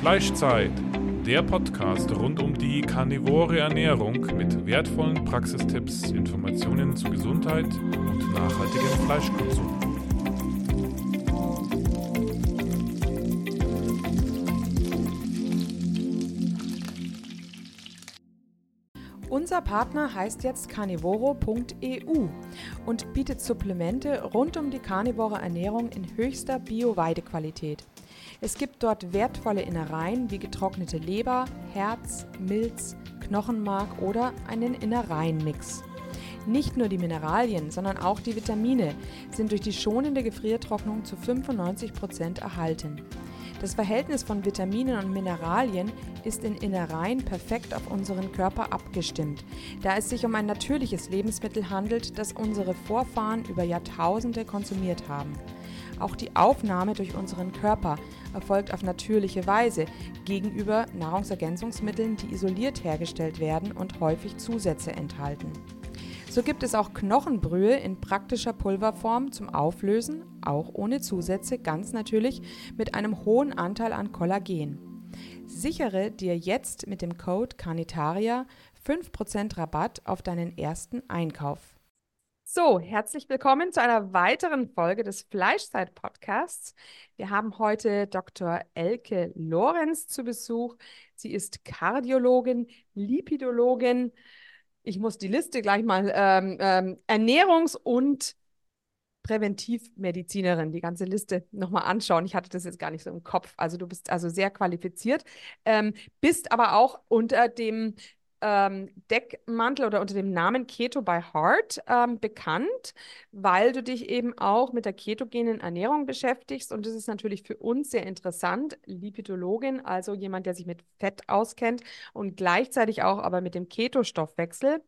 Fleischzeit, der Podcast rund um die karnivore Ernährung mit wertvollen Praxistipps, Informationen zu Gesundheit und nachhaltigem Fleischkonsum. Unser Partner heißt jetzt carnivoro.eu und bietet Supplemente rund um die karnivore Ernährung in höchster Bio-Weidequalität. Es gibt dort wertvolle Innereien wie getrocknete Leber, Herz, Milz, Knochenmark oder einen Innereienmix. Nicht nur die Mineralien, sondern auch die Vitamine sind durch die schonende Gefriertrocknung zu 95 Prozent erhalten. Das Verhältnis von Vitaminen und Mineralien ist in Innereien perfekt auf unseren Körper abgestimmt, da es sich um ein natürliches Lebensmittel handelt, das unsere Vorfahren über Jahrtausende konsumiert haben. Auch die Aufnahme durch unseren Körper erfolgt auf natürliche Weise gegenüber Nahrungsergänzungsmitteln, die isoliert hergestellt werden und häufig Zusätze enthalten. So gibt es auch Knochenbrühe in praktischer Pulverform zum Auflösen, auch ohne Zusätze, ganz natürlich mit einem hohen Anteil an Kollagen. Sichere dir jetzt mit dem Code Carnitaria 5% Rabatt auf deinen ersten Einkauf. So, herzlich willkommen zu einer weiteren Folge des Fleischzeit-Podcasts. Wir haben heute Dr. Elke Lorenz zu Besuch. Sie ist Kardiologin, Lipidologin, ich muss die Liste gleich mal ähm, ähm, Ernährungs- und Präventivmedizinerin, die ganze Liste nochmal anschauen. Ich hatte das jetzt gar nicht so im Kopf. Also du bist also sehr qualifiziert, ähm, bist aber auch unter dem ähm, Deckmantel oder unter dem Namen Keto by Heart ähm, bekannt, weil du dich eben auch mit der ketogenen Ernährung beschäftigst. Und das ist natürlich für uns sehr interessant. Lipidologin, also jemand, der sich mit Fett auskennt und gleichzeitig auch aber mit dem Ketostoffwechsel.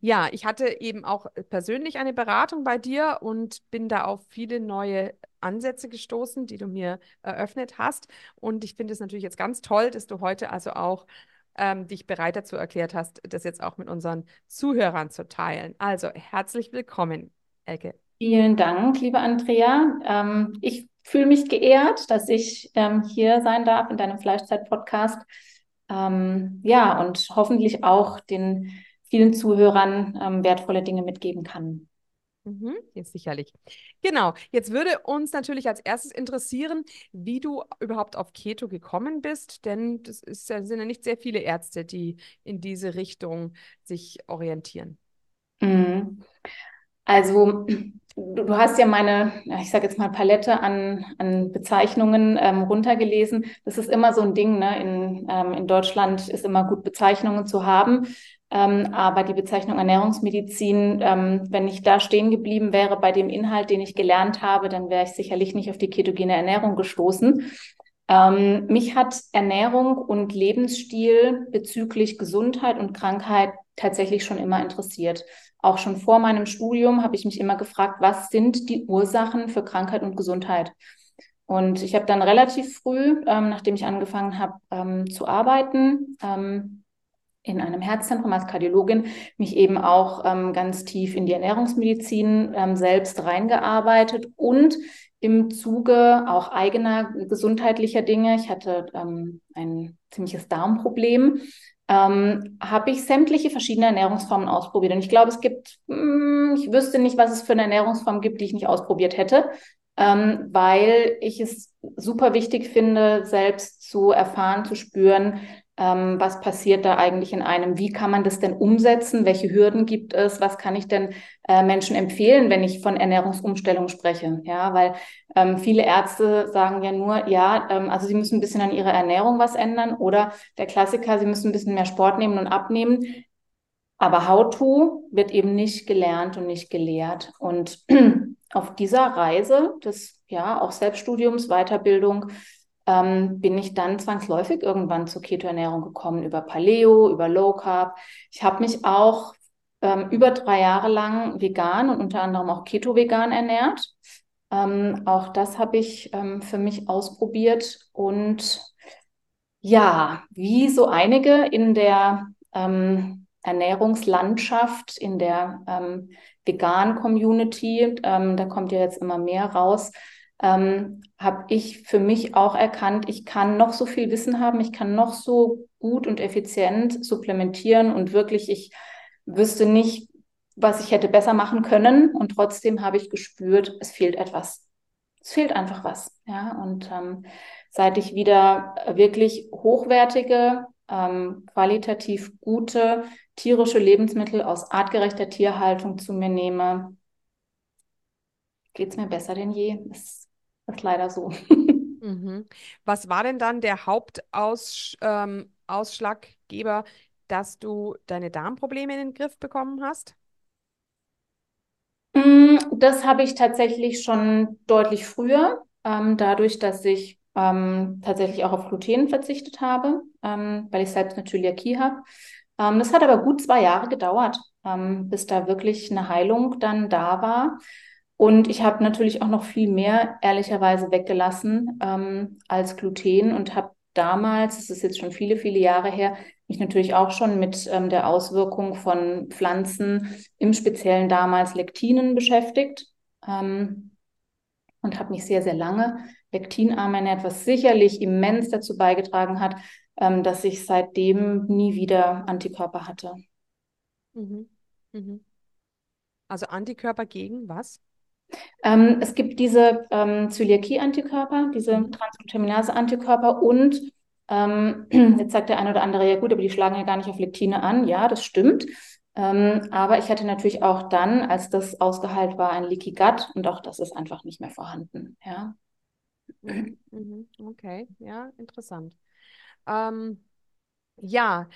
Ja, ich hatte eben auch persönlich eine Beratung bei dir und bin da auf viele neue Ansätze gestoßen, die du mir eröffnet hast. Und ich finde es natürlich jetzt ganz toll, dass du heute also auch ähm, dich bereit dazu erklärt hast, das jetzt auch mit unseren Zuhörern zu teilen. Also herzlich willkommen, Elke. Vielen Dank, liebe Andrea. Ähm, ich fühle mich geehrt, dass ich ähm, hier sein darf in deinem Fleischzeit-Podcast. Ähm, ja, und hoffentlich auch den vielen Zuhörern ähm, wertvolle Dinge mitgeben kann. Mhm, jetzt sicherlich. Genau. Jetzt würde uns natürlich als erstes interessieren, wie du überhaupt auf Keto gekommen bist, denn das ist, sind ja nicht sehr viele Ärzte, die in diese Richtung sich orientieren. Mhm. Also du hast ja meine, ich sage jetzt mal Palette an, an Bezeichnungen ähm, runtergelesen. Das ist immer so ein Ding, ne? In, ähm, in Deutschland ist immer gut Bezeichnungen zu haben. Ähm, aber die Bezeichnung Ernährungsmedizin, ähm, wenn ich da stehen geblieben wäre bei dem Inhalt, den ich gelernt habe, dann wäre ich sicherlich nicht auf die ketogene Ernährung gestoßen. Ähm, mich hat Ernährung und Lebensstil bezüglich Gesundheit und Krankheit tatsächlich schon immer interessiert. Auch schon vor meinem Studium habe ich mich immer gefragt, was sind die Ursachen für Krankheit und Gesundheit? Und ich habe dann relativ früh, nachdem ich angefangen habe zu arbeiten, in einem Herzzentrum als Kardiologin mich eben auch ähm, ganz tief in die Ernährungsmedizin ähm, selbst reingearbeitet und im Zuge auch eigener gesundheitlicher Dinge, ich hatte ähm, ein ziemliches Darmproblem, ähm, habe ich sämtliche verschiedene Ernährungsformen ausprobiert. Und ich glaube, es gibt, mh, hm, ich wüsste nicht, was es für eine Ernährungsform gibt, die ich nicht ausprobiert hätte, ähm, weil ich es super wichtig finde, selbst zu erfahren, zu spüren, ähm, was passiert da eigentlich in einem? Wie kann man das denn umsetzen? Welche Hürden gibt es? Was kann ich denn äh, Menschen empfehlen, wenn ich von Ernährungsumstellung spreche? Ja, weil ähm, viele Ärzte sagen ja nur, ja, ähm, also sie müssen ein bisschen an ihrer Ernährung was ändern oder der Klassiker, sie müssen ein bisschen mehr Sport nehmen und abnehmen. Aber How-to wird eben nicht gelernt und nicht gelehrt. Und auf dieser Reise des ja auch Selbststudiums, Weiterbildung, ähm, bin ich dann zwangsläufig irgendwann zur Ketoernährung gekommen, über Paleo, über Low Carb. Ich habe mich auch ähm, über drei Jahre lang vegan und unter anderem auch Keto-vegan ernährt. Ähm, auch das habe ich ähm, für mich ausprobiert und ja, wie so einige in der ähm, Ernährungslandschaft, in der ähm, veganen Community, da kommt ja jetzt immer mehr raus, ähm, habe ich für mich auch erkannt, ich kann noch so viel Wissen haben, ich kann noch so gut und effizient supplementieren und wirklich, ich wüsste nicht, was ich hätte besser machen können. Und trotzdem habe ich gespürt, es fehlt etwas. Es fehlt einfach was. Ja, und ähm, seit ich wieder wirklich hochwertige, ähm, qualitativ gute tierische Lebensmittel aus artgerechter Tierhaltung zu mir nehme, geht es mir besser denn je. Das ist leider so. Mhm. Was war denn dann der Hauptausschlaggeber, ähm, dass du deine Darmprobleme in den Griff bekommen hast? Mm, das habe ich tatsächlich schon deutlich früher, ähm, dadurch, dass ich ähm, tatsächlich auch auf Gluten verzichtet habe, ähm, weil ich selbst eine Zöliakie habe. Ähm, das hat aber gut zwei Jahre gedauert, ähm, bis da wirklich eine Heilung dann da war. Und ich habe natürlich auch noch viel mehr ehrlicherweise weggelassen ähm, als Gluten und habe damals, das ist jetzt schon viele, viele Jahre her, mich natürlich auch schon mit ähm, der Auswirkung von Pflanzen, im Speziellen damals Lektinen beschäftigt ähm, und habe mich sehr, sehr lange lektinarm ernährt, was sicherlich immens dazu beigetragen hat, ähm, dass ich seitdem nie wieder Antikörper hatte. Mhm. Mhm. Also Antikörper gegen was? Ähm, es gibt diese ähm, Zöliakie-Antikörper, diese mhm. Transglutaminase-Antikörper und ähm, jetzt sagt der eine oder andere, ja gut, aber die schlagen ja gar nicht auf Lektine an. Ja, das stimmt. Ähm, aber ich hatte natürlich auch dann, als das ausgeheilt war, ein Leaky Gut und auch das ist einfach nicht mehr vorhanden. Ja. Mhm. mhm. Okay, ja, interessant. Ähm, ja,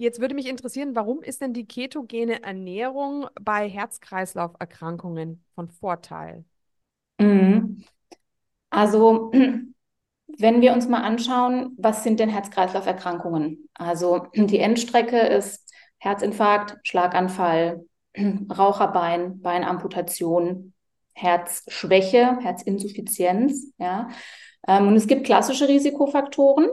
Jetzt würde mich interessieren, warum ist denn die ketogene Ernährung bei Herz-Kreislauf-Erkrankungen von Vorteil? Mhm. Also, wenn wir uns mal anschauen, was sind denn Herz-Kreislauf-Erkrankungen? Also, die Endstrecke ist Herzinfarkt, Schlaganfall, Raucherbein, Beinamputation, Herzschwäche, Herzinsuffizienz. Ja. Ähm, und es gibt klassische Risikofaktoren,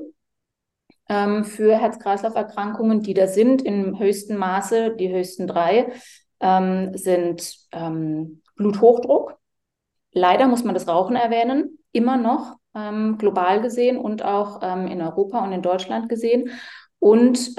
ähm, für Herz-Kreislauf-Erkrankungen, die da sind im höchsten Maße. Die höchsten drei ähm, sind ähm, Bluthochdruck. Leider muss man das Rauchen erwähnen, immer noch ähm, global gesehen und auch ähm, in Europa und in Deutschland gesehen. Und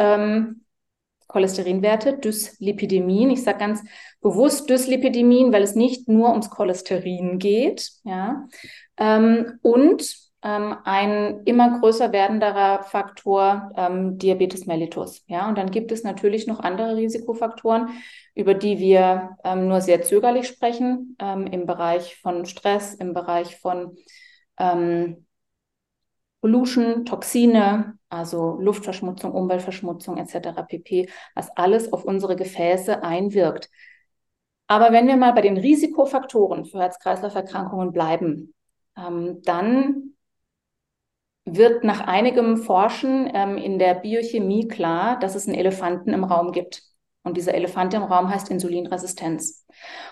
Cholesterinwerte, Dyslipidemien. Ich sage ganz bewusst Dyslipidemien, weil es nicht nur ums Cholesterin geht. Ja. Ähm, und ähm, ein immer größer werdenderer Faktor ähm, Diabetes mellitus. Ja, und dann gibt es natürlich noch andere Risikofaktoren, über die wir ähm, nur sehr zögerlich sprechen, ähm, im Bereich von Stress, im Bereich von ähm, Pollution, Toxine, also Luftverschmutzung, Umweltverschmutzung etc. pp., was alles auf unsere Gefäße einwirkt. Aber wenn wir mal bei den Risikofaktoren für Herz-Kreislauf-Erkrankungen bleiben, ähm, dann wird nach einigem Forschen ähm, in der Biochemie klar, dass es einen Elefanten im Raum gibt. Und dieser Elefant im Raum heißt Insulinresistenz.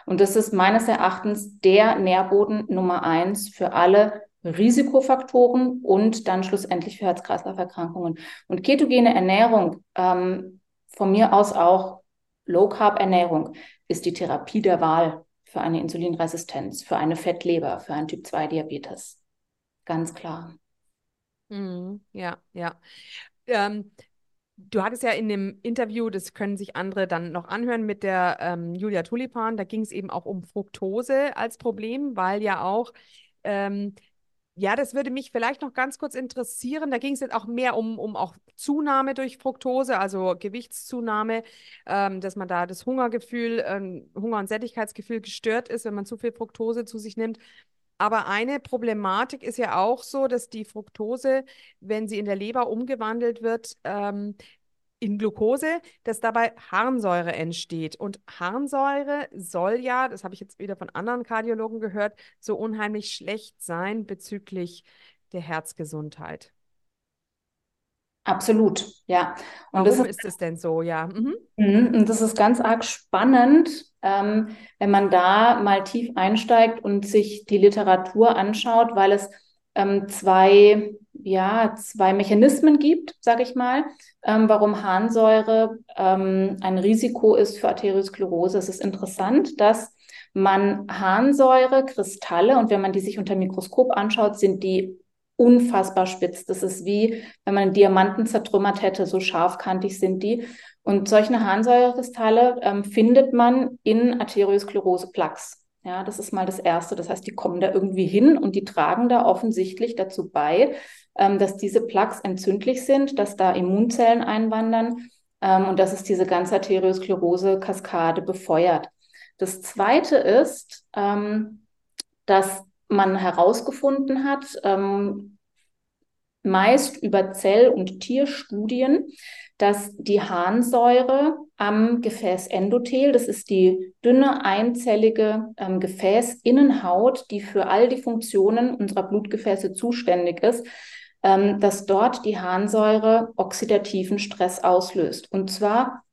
Und das ist meines Erachtens der Nährboden Nummer eins für alle Risikofaktoren und dann schlussendlich für Herz-Kreislauf-Erkrankungen. Und ketogene Ernährung, ähm, von mir aus auch Low-Carb-Ernährung, ist die Therapie der Wahl für eine Insulinresistenz, für eine Fettleber, für einen Typ-2-Diabetes. Ganz klar. Mhm, ja, ja. Ähm, du hattest ja in dem Interview, das können sich andere dann noch anhören, mit der ähm, Julia Tulipan, da ging es eben auch um Fructose als Problem, weil ja auch, ähm, ja, das würde mich vielleicht noch ganz kurz interessieren. Da ging es jetzt auch mehr um, um auch Zunahme durch Fructose, also Gewichtszunahme, ähm, dass man da das Hungergefühl, ähm, Hunger- und Sättigkeitsgefühl gestört ist, wenn man zu viel Fructose zu sich nimmt. Aber eine Problematik ist ja auch so, dass die Fructose, wenn sie in der Leber umgewandelt wird, ähm, in Glucose, dass dabei Harnsäure entsteht. Und Harnsäure soll ja, das habe ich jetzt wieder von anderen Kardiologen gehört, so unheimlich schlecht sein bezüglich der Herzgesundheit. Absolut, ja. Und Warum ist, ist es denn so, ja? Mhm. mhm. Und das ist ganz arg spannend, ähm, wenn man da mal tief einsteigt und sich die Literatur anschaut, weil es ähm, zwei, ja, zwei Mechanismen gibt, sage ich mal, ähm, warum Harnsäure ähm, ein Risiko ist für Arteriosklerose. Es ist interessant, dass man Harnsäurekristalle und wenn man die sich unter Mikroskop anschaut, sind die unfassbar spitz. Das ist wie, wenn man Diamanten zertrümmert hätte, so scharfkantig sind die. Und solche Harnsäurekristalle ähm, findet man in Arteriosklerose-Plaques. Ja, das ist mal das Erste. Das heißt, die kommen da irgendwie hin und die tragen da offensichtlich dazu bei, ähm, dass diese Plaques entzündlich sind, dass da Immunzellen einwandern ähm, und dass es diese ganze Arteriosklerose-Kaskade befeuert. Das Zweite ist, ähm, dass man herausgefunden hat, ähm, meist über Zell- und Tierstudien, dass die Harnsäure am Gefäßendothel, das ist die dünne einzellige ähm, Gefäßinnenhaut, die für all die Funktionen unserer Blutgefäße zuständig ist, ähm, dass dort die Harnsäure oxidativen Stress auslöst. Und zwar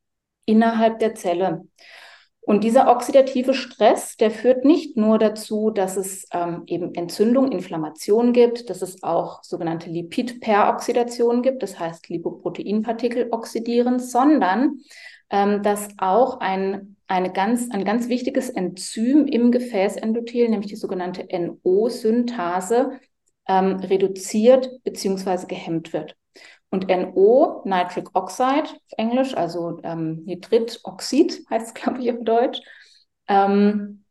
innerhalb der Zelle. Und dieser oxidative Stress, der führt nicht nur dazu, dass es ähm, eben Entzündung, Inflammation gibt, dass es auch sogenannte Lipidperoxidation gibt, das heißt Lipoproteinpartikel oxidieren, sondern ähm, dass auch ein, eine ganz, ein ganz wichtiges Enzym im Gefäßendothel, nämlich die sogenannte NO-Synthase, ähm, reduziert bzw. gehemmt wird. Und NO, Nitric Oxide auf Englisch, also ähm, Nitritoxid heißt es, glaube ich, auf Deutsch, ähm,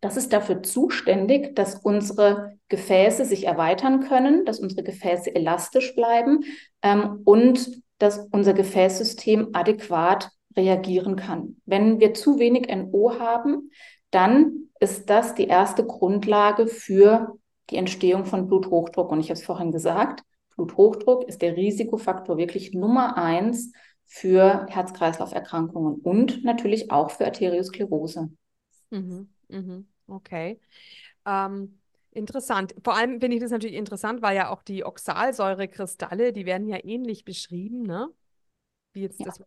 das ist dafür zuständig, dass unsere Gefäße sich erweitern können, dass unsere Gefäße elastisch bleiben ähm, und dass unser Gefäßsystem adäquat reagieren kann. Wenn wir zu wenig NO haben, dann ist das die erste Grundlage für die Entstehung von Bluthochdruck. Und ich habe es vorhin gesagt, Bluthochdruck ist der Risikofaktor wirklich Nummer eins für Herz-Kreislauf-Erkrankungen und natürlich auch für Arteriosklerose. Mhm, mhm, okay. Ähm, interessant. Vor allem finde ich das natürlich interessant, weil ja auch die Oxalsäurekristalle, die werden ja ähnlich beschrieben, ne? Wie jetzt ja. das.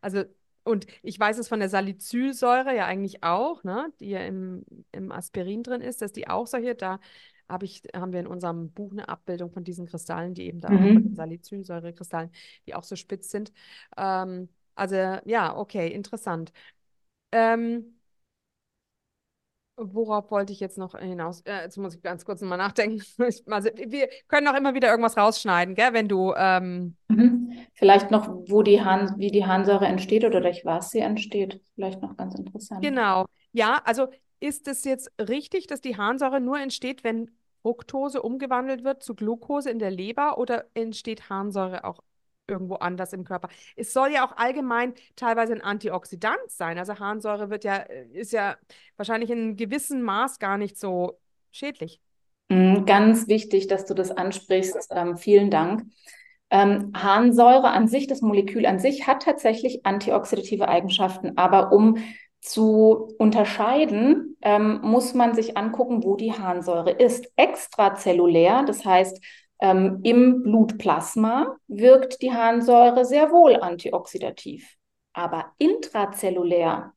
Also, und ich weiß es von der Salicylsäure ja eigentlich auch, ne? Die ja im, im Aspirin drin ist, dass die auch solche, da hab ich, haben wir in unserem Buch eine Abbildung von diesen Kristallen, die eben da mhm. von den Salicylsäurekristallen, die auch so spitz sind. Ähm, also ja, okay, interessant. Ähm, Worauf wollte ich jetzt noch hinaus? Äh, jetzt muss ich ganz kurz nochmal nachdenken. also, wir können auch immer wieder irgendwas rausschneiden, gell, wenn du. Ähm mhm. Vielleicht noch, wo die Harn, wie die Harnsäure entsteht oder durch was sie entsteht. Vielleicht noch ganz interessant. Genau. Ja, also ist es jetzt richtig, dass die Harnsäure nur entsteht, wenn Fructose umgewandelt wird zu Glucose in der Leber oder entsteht Harnsäure auch irgendwo anders im Körper? Es soll ja auch allgemein teilweise ein Antioxidant sein. Also Harnsäure wird ja, äh, ist ja wahrscheinlich in gewissem Maß gar nicht so schädlich. Mm, ganz wichtig, dass du das ansprichst. Ähm, vielen Dank. Ähm, Harnsäure an sich, das Molekül an sich, hat tatsächlich antioxidative Eigenschaften, aber um zu unterscheiden, ähm, muss man sich angucken, wo die Harnsäure ist. Extrazellulär, das heißt, ähm, im Blutplasma wirkt die Harnsäure sehr wohl antioxidativ. Aber intrazellulär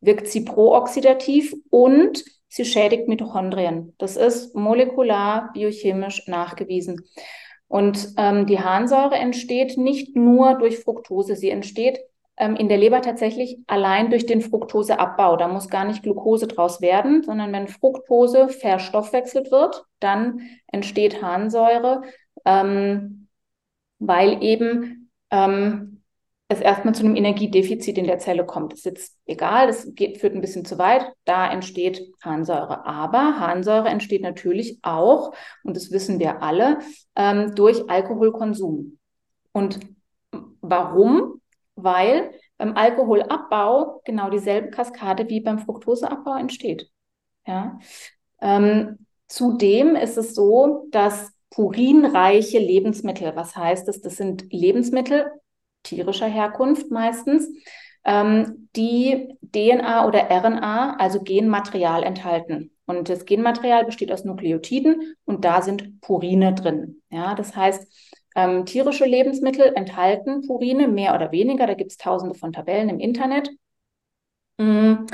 wirkt sie prooxidativ und sie schädigt Mitochondrien. Das ist molekular, biochemisch nachgewiesen. Und ähm, die Harnsäure entsteht nicht nur durch Fructose, sie entsteht in der Leber tatsächlich allein durch den Fructoseabbau. Da muss gar nicht Glucose draus werden, sondern wenn Fructose verstoffwechselt wird, dann entsteht Harnsäure, ähm, weil eben ähm, es erstmal zu einem Energiedefizit in der Zelle kommt. Das ist jetzt egal, das geht, führt ein bisschen zu weit, da entsteht Harnsäure. Aber Harnsäure entsteht natürlich auch, und das wissen wir alle, ähm, durch Alkoholkonsum. Und warum? Weil beim Alkoholabbau genau dieselbe Kaskade wie beim Fructoseabbau entsteht. Ja? Ähm, zudem ist es so, dass purinreiche Lebensmittel, was heißt das? Das sind Lebensmittel tierischer Herkunft meistens, ähm, die DNA oder RNA, also Genmaterial enthalten. Und das Genmaterial besteht aus Nukleotiden und da sind Purine drin. Ja, das heißt, ähm, tierische Lebensmittel enthalten Purine, mehr oder weniger. Da gibt es tausende von Tabellen im Internet. Mhm.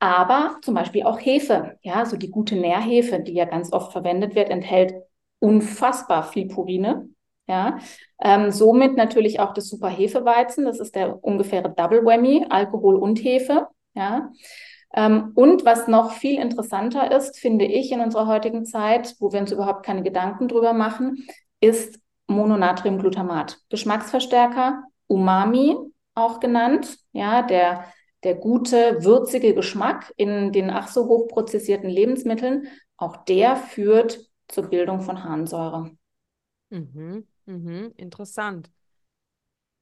Aber zum Beispiel auch Hefe, ja, so die gute Nährhefe, die ja ganz oft verwendet wird, enthält unfassbar viel Purine. Ja, ähm, somit natürlich auch das Superhefeweizen, das ist der ungefähre Double Whammy, Alkohol und Hefe. Ja, Ähm, und was noch viel interessanter ist, finde ich in unserer heutigen Zeit, wo wir uns überhaupt keine Gedanken drüber machen, ist Mononatriumglutamat. Geschmacksverstärker, Umami auch genannt, ja, der, der gute, würzige Geschmack in den ach so hochprozessierten Lebensmitteln, auch der führt zur Bildung von Harnsäure. Mhm, mhm, interessant.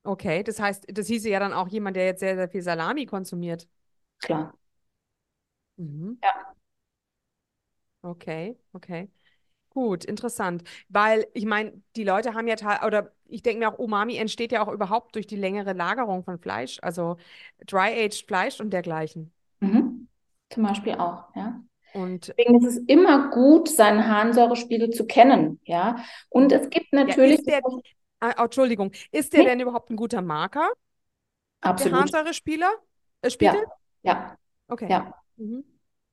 Okay, das heißt, das hieße ja dann auch jemand, der jetzt sehr, sehr viel Salami konsumiert. Klar. Mhm. Ja. Okay, okay. Gut, interessant. Weil ich meine, die Leute haben ja, oder ich denke mir auch, Umami entsteht ja auch überhaupt durch die längere Lagerung von Fleisch, also Dry-Aged Fleisch und dergleichen. Mhm. Zum Beispiel auch, ja. Und Deswegen ist es immer gut, seinen Harnsäurespiegel zu kennen, ja. Und es gibt natürlich. Ja, der, ah, oh, Entschuldigung, ist der nee. denn überhaupt ein guter Marker? Absolut. Der Harnsäurespieler? Äh, Spiegel? Ja. ja. Okay. Ja. Mhm.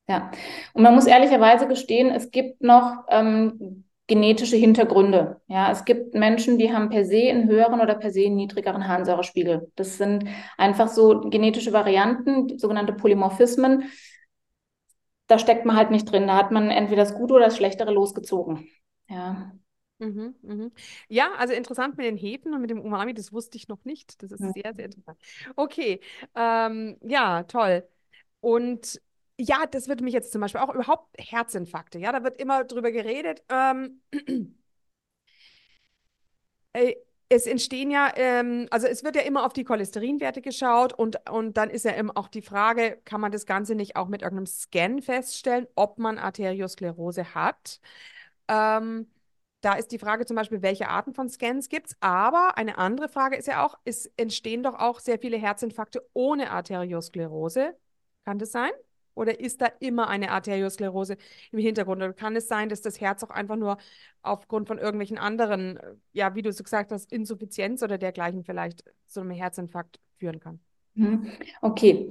Ja. Und man muss ehrlicherweise gestehen, es gibt noch ähm, genetische Hintergründe. Ja, es gibt Menschen, die haben per se einen höheren oder per se einen niedrigeren Harnsäurespiegel. Das sind einfach so genetische Varianten, sogenannte Polymorphismen da steckt man halt nicht drin. Da hat man entweder das Gute oder das Schlechtere losgezogen. Ja. Mhm, mhm. Ja, also interessant mit den Hefen und mit dem Umami, das wusste ich noch nicht. Das ist mhm. sehr, sehr interessant. Okay, ähm, ja, toll. Und ja, das würde mich jetzt zum Beispiel auch überhaupt Herzinfarkte, ja, da wird immer drüber geredet. Ähm, äh, es entstehen ja, ähm, also es wird ja immer auf die Cholesterinwerte geschaut und, und dann ist ja immer auch die Frage, kann man das Ganze nicht auch mit irgendeinem Scan feststellen, ob man Arteriosklerose hat? Ähm, da ist die Frage zum Beispiel, welche Arten von Scans gibt es. Aber eine andere Frage ist ja auch, es entstehen doch auch sehr viele Herzinfarkte ohne Arteriosklerose. Kann das sein? Oder ist da immer eine Arteriosklerose im Hintergrund? Oder kann es sein, dass das Herz auch einfach nur aufgrund von irgendwelchen anderen, äh, ja, wie du so gesagt hast, Insuffizienz oder dergleichen vielleicht zu einem Herzinfarkt führen kann? Mhm. Okay.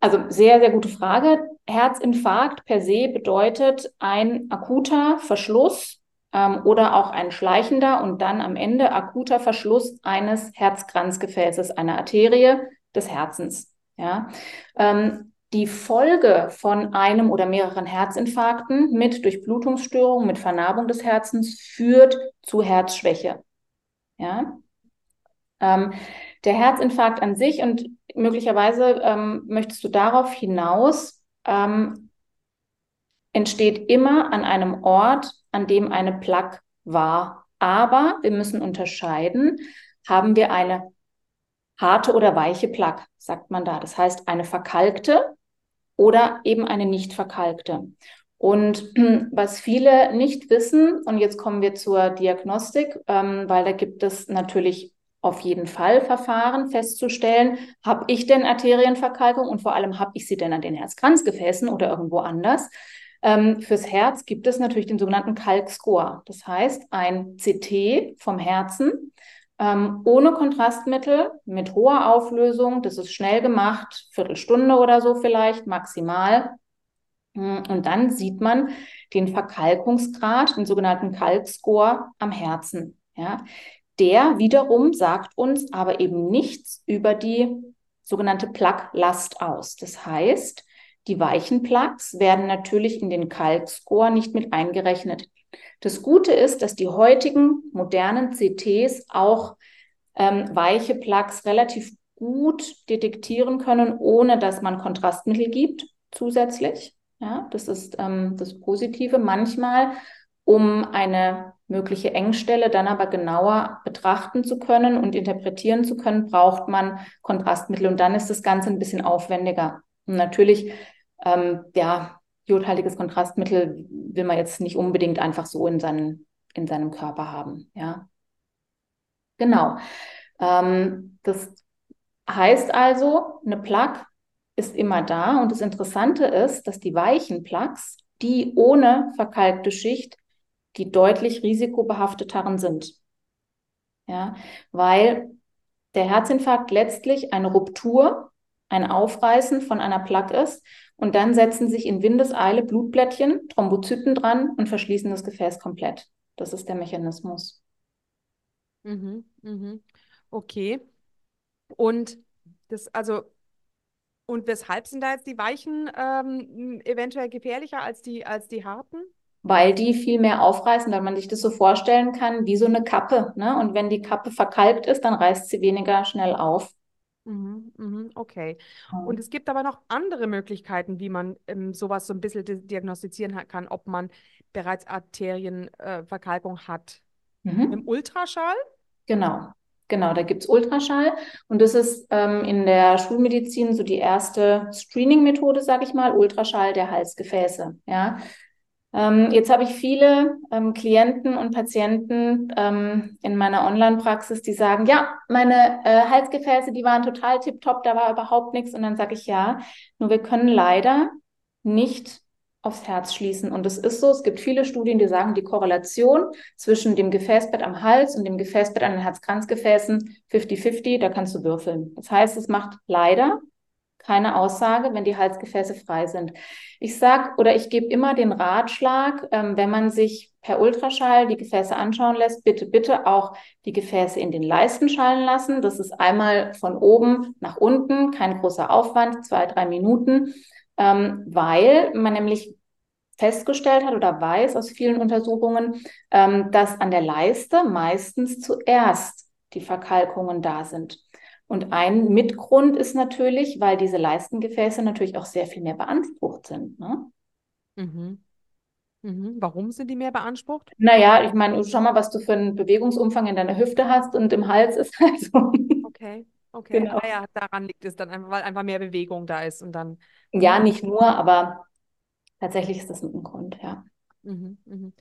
Also sehr, sehr gute Frage. Herzinfarkt per se bedeutet ein akuter Verschluss ähm, oder auch ein schleichender und dann am Ende akuter Verschluss eines Herzkranzgefäßes, einer Arterie des Herzens. Ja. Ähm, die Folge von einem oder mehreren Herzinfarkten mit Durchblutungsstörung, mit Vernarbung des Herzens führt zu Herzschwäche. Ja? Ähm, der Herzinfarkt an sich und möglicherweise ähm, möchtest du darauf hinaus, ähm, entsteht immer an einem Ort, an dem eine Plaque war. Aber wir müssen unterscheiden, haben wir eine harte oder weiche Plaque, sagt man da. Das heißt, eine verkalkte oder eben eine nicht verkalkte. Und was viele nicht wissen, und jetzt kommen wir zur Diagnostik, ähm, weil da gibt es natürlich auf jeden Fall Verfahren festzustellen, habe ich denn Arterienverkalkung und vor allem habe ich sie denn an den Herzkranzgefäßen oder irgendwo anders. Ähm, fürs Herz gibt es natürlich den sogenannten Kalkscore. Das heißt, ein CT vom Herzen ähm, ohne Kontrastmittel, mit hoher Auflösung. Das ist schnell gemacht, Viertelstunde oder so vielleicht, maximal. Hm, und dann sieht man den Verkalkungsgrad, den sogenannten Kalkscore am Herzen. Ja. Der wiederum sagt uns aber eben nichts über die sogenannte Plaquelast aus. Das heißt, die weichen Plaques werden natürlich in den Kalkscore nicht mit eingerechnet. Das Gute ist, dass die heutigen modernen CTs auch ähm, weiche Plaques relativ gut detektieren können, ohne dass man Kontrastmittel gibt zusätzlich. Ja, das ist ähm, das Positive. Manchmal, um eine mögliche Engstelle dann aber genauer betrachten zu können und interpretieren zu können, braucht man Kontrastmittel und dann ist das Ganze ein bisschen aufwendiger. Und natürlich, ähm, ja, jodhaltiges Kontrastmittel will man jetzt nicht unbedingt einfach so in, seinen, in seinem Körper haben. Ja, genau. Ähm, das heißt also, eine Plaque ist immer da und das Interessante ist, dass die weichen Plaques, die ohne verkalkte Schicht, die deutlich risikobehafteteren sind. Ja, weil der Herzinfarkt letztlich eine Ruptur, ein Aufreißen von einer Plaque ist und dann setzen sich in Windeseile Blutblättchen, Thrombozyten dran und verschließen das Gefäß komplett. Das ist der Mechanismus. Mhm, mhm. Okay. Und das, also Und weshalb sind da jetzt die weichen ähm, eventuell gefährlicher als die, als die harten? Weil die viel mehr aufreißen, weil man sich das so vorstellen kann, wie so eine Kappe. Ne? Und wenn die Kappe verkalkt ist, dann reißt sie weniger schnell auf. Mhm, mhm, okay. Und es gibt aber noch andere Möglichkeiten, wie man ähm, sowas so ein bisschen diagnostizieren kann, ob man bereits Arterienverkalkung äh, hat. Mhm. Im Ultraschall? Genau. Genau, da gibt es Ultraschall und das ist ähm, in der Schulmedizin so die erste Screening-Methode, sage ich mal, Ultraschall der Halsgefäße. Ja. Ähm, jetzt habe ich viele ähm, Klienten und Patienten ähm, in meiner Online-Praxis, die sagen, ja, meine äh, Halsgefäße, die waren total tipptopp, da war überhaupt nichts. Und dann sage ich ja, nur wir können leider nicht aufs Herz schließen. Und es ist so, es gibt viele Studien, die sagen, die Korrelation zwischen dem Gefäßbett am Hals und dem Gefäßbett an den Herzkranzgefäßen 50-50, da kannst du würfeln. Das heißt, es macht leider keine Aussage, wenn die Halsgefäße frei sind. Ich sage oder ich gebe immer den Ratschlag, ähm, wenn man sich per Ultraschall die Gefäße anschauen lässt, bitte, bitte auch die Gefäße in den Leisten schallen lassen. Das ist einmal von oben nach unten, kein großer Aufwand, zwei, drei Minuten ähm, weil man nämlich festgestellt hat oder weiß aus vielen Untersuchungen, ähm, dass an der Leiste meistens zuerst die Verkalkungen da sind. Und ein Mitgrund ist natürlich, weil diese Leistengefäße natürlich auch sehr viel mehr beansprucht sind. Ne? Mhm. Mhm. Warum sind die mehr beansprucht? Naja, ich meine, schau mal, was du für einen Bewegungsumfang in deiner Hüfte hast und im Hals ist halt so. Okay. Okay, genau. ah ja, daran liegt es dann einfach, weil einfach mehr Bewegung da ist und dann. Ja, nicht nur, aber tatsächlich ist das ein Grund, ja. Mhm, mhm.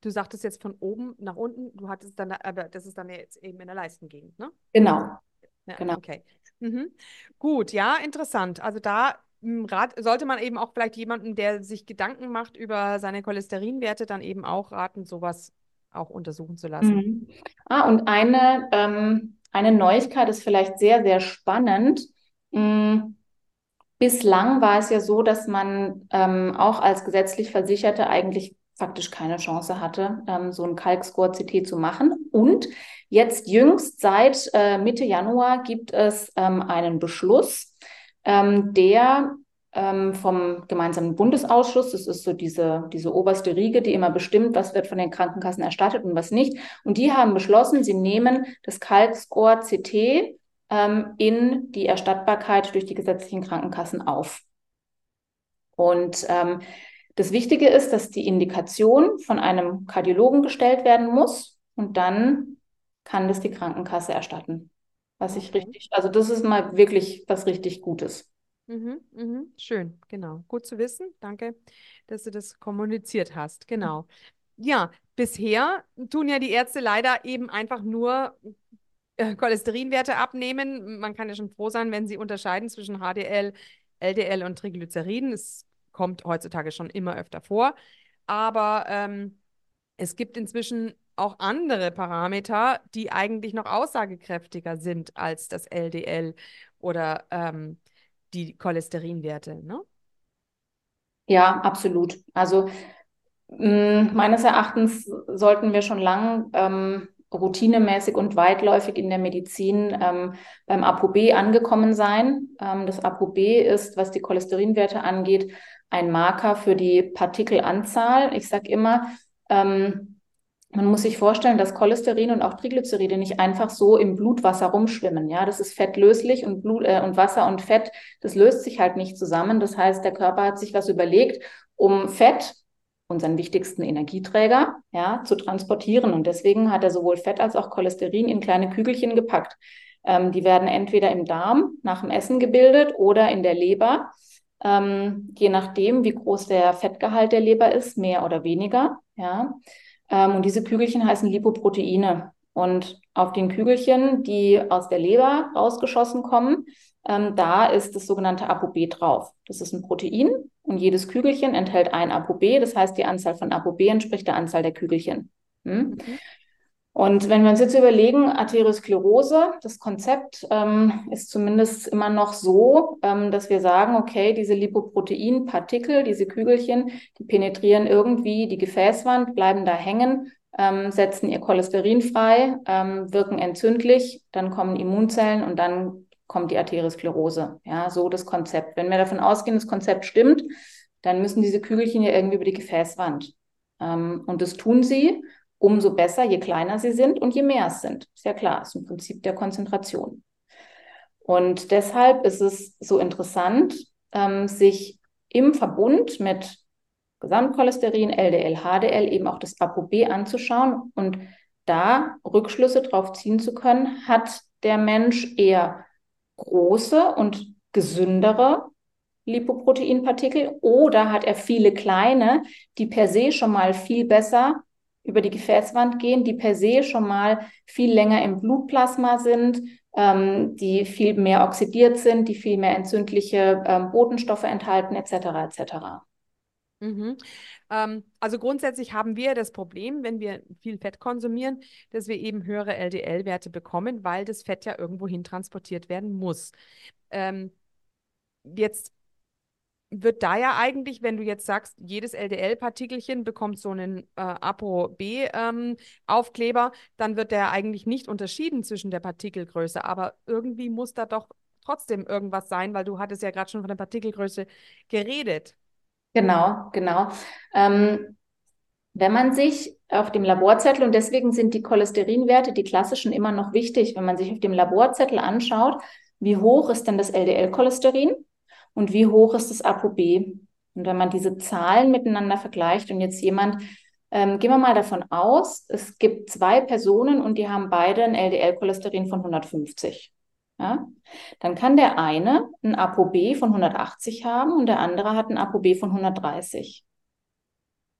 Du sagtest jetzt von oben nach unten, du hattest dann, aber das ist dann jetzt eben in der Leistengegend, ne? Genau. Ja, genau. Okay. Mhm. Gut, ja, interessant. Also da hm, rat, sollte man eben auch vielleicht jemanden, der sich Gedanken macht über seine Cholesterinwerte, dann eben auch raten, sowas auch untersuchen zu lassen. Mhm. Ah, und eine ähm, eine Neuigkeit ist vielleicht sehr, sehr spannend. Mm, bislang war es ja so, dass man ähm, auch als gesetzlich Versicherte eigentlich faktisch keine Chance hatte, ähm, so ein Kalkscore-CT zu machen. Und jetzt jüngst seit äh, Mitte Januar gibt es ähm, einen Beschluss, ähm, der ähm, vom gemeinsamen Bundesausschuss. Das ist so diese, diese oberste Riege, die immer bestimmt, was wird von den Krankenkassen erstattet und was nicht. Und die haben beschlossen, sie nehmen das Kalkscore CT ähm, in die Erstattbarkeit durch die gesetzlichen Krankenkassen auf. Und ähm, das Wichtige ist, dass die Indikation von einem Kardiologen gestellt werden muss und dann kann das die Krankenkasse erstatten. Was ich richtig, also das ist mal wirklich was richtig Gutes. Mhm, mhm, schön, genau. Gut zu wissen. Danke, dass du das kommuniziert hast. Genau. Ja, bisher tun ja die Ärzte leider eben einfach nur äh, Cholesterinwerte abnehmen. Man kann ja schon froh sein, wenn sie unterscheiden zwischen HDL, LDL und Triglyceriden. Es kommt heutzutage schon immer öfter vor. Aber ähm, es gibt inzwischen auch andere Parameter, die eigentlich noch aussagekräftiger sind als das LDL oder ähm, die Cholesterinwerte, ne? Ja, absolut. Also mh, mm, meines Erachtens sollten wir schon lang ähm, routinemäßig und weitläufig in der Medizin ähm, beim ApoB angekommen sein. Ähm, das ApoB ist, was die Cholesterinwerte angeht, ein Marker für die Partikelanzahl. Ich sage immer, ähm, man muss sich vorstellen, dass Cholesterin und auch Triglyceride nicht einfach so im Blutwasser rumschwimmen. Ja, das ist fettlöslich und Blut äh, und Wasser und Fett, das löst sich halt nicht zusammen. Das heißt, der Körper hat sich was überlegt, um Fett, unseren wichtigsten Energieträger, ja, zu transportieren. Und deswegen hat er sowohl Fett als auch Cholesterin in kleine Kügelchen gepackt. Ähm, die werden entweder im Darm nach dem Essen gebildet oder in der Leber. Ähm, je nachdem, wie groß der Fettgehalt der Leber ist, mehr oder weniger. Ja. Ähm, und diese Kügelchen heißen Lipoproteine. Und auf den Kügelchen, die aus der Leber rausgeschossen kommen, ähm, da ist das sogenannte ApoB drauf. Das ist ein Protein und jedes Kügelchen enthält ein ApoB. Das heißt, die Anzahl von ApoB entspricht der Anzahl der Kügelchen. Hm? Mhm. Und wenn wir uns jetzt überlegen, Arteriosklerose, das Konzept ähm, ist zumindest immer noch so, ähm, dass wir sagen, okay, diese Lipoproteinpartikel, diese Kügelchen, die penetrieren irgendwie die Gefäßwand, bleiben da hängen, ähm, setzen ihr Cholesterin frei, ähm, wirken entzündlich, dann kommen Immunzellen und dann kommt die Arteriosklerose. Ja, so das Konzept. Wenn wir davon ausgehen, das Konzept stimmt, dann müssen diese Kügelchen ja irgendwie über die Gefäßwand. Ähm, und das tun sie umso besser, je kleiner sie sind und je mehr es sind. Ist ja klar, ist im Prinzip der Konzentration. Und deshalb ist es so interessant, ähm, sich im Verbund mit Gesamtcholesterin, LDL, HDL eben auch das ApoB anzuschauen und da Rückschlüsse drauf ziehen zu können, hat der Mensch eher große und gesündere Lipoproteinpartikel oder hat er viele kleine, die per se schon mal viel besser über die Gefäßwand gehen, die per se schon mal viel länger im Blutplasma sind, ähm, die viel mehr oxidiert sind, die viel mehr entzündliche ähm, Botenstoffe enthalten, etc. etc. Mhm. Ähm, also grundsätzlich haben wir das Problem, wenn wir viel Fett konsumieren, dass wir eben höhere LDL-Werte bekommen, weil das Fett ja irgendwo hin transportiert werden muss. Ähm, jetzt wird da ja eigentlich, wenn du jetzt sagst, jedes LDL-Partikelchen bekommt so einen äh, ApoB-Aufkleber, ähm, dann wird der eigentlich nicht unterschieden zwischen der Partikelgröße. Aber irgendwie muss da doch trotzdem irgendwas sein, weil du hattest ja gerade schon von der Partikelgröße geredet. Genau, genau. Ähm, wenn man sich auf dem Laborzettel, und deswegen sind die Cholesterinwerte, die klassischen, immer noch wichtig, wenn man sich auf dem Laborzettel anschaut, wie hoch ist denn das LDL-Cholesterin? Und wie hoch ist das ApoB. Und wenn man diese Zahlen miteinander vergleicht und jetzt jemand, ähm, gehen wir mal davon aus, es gibt zwei Personen und die haben beide ein LDL-Cholesterin von 150. Ja? Dann kann der eine ein ApoB von 180 haben und der andere hat ein ApoB von 130.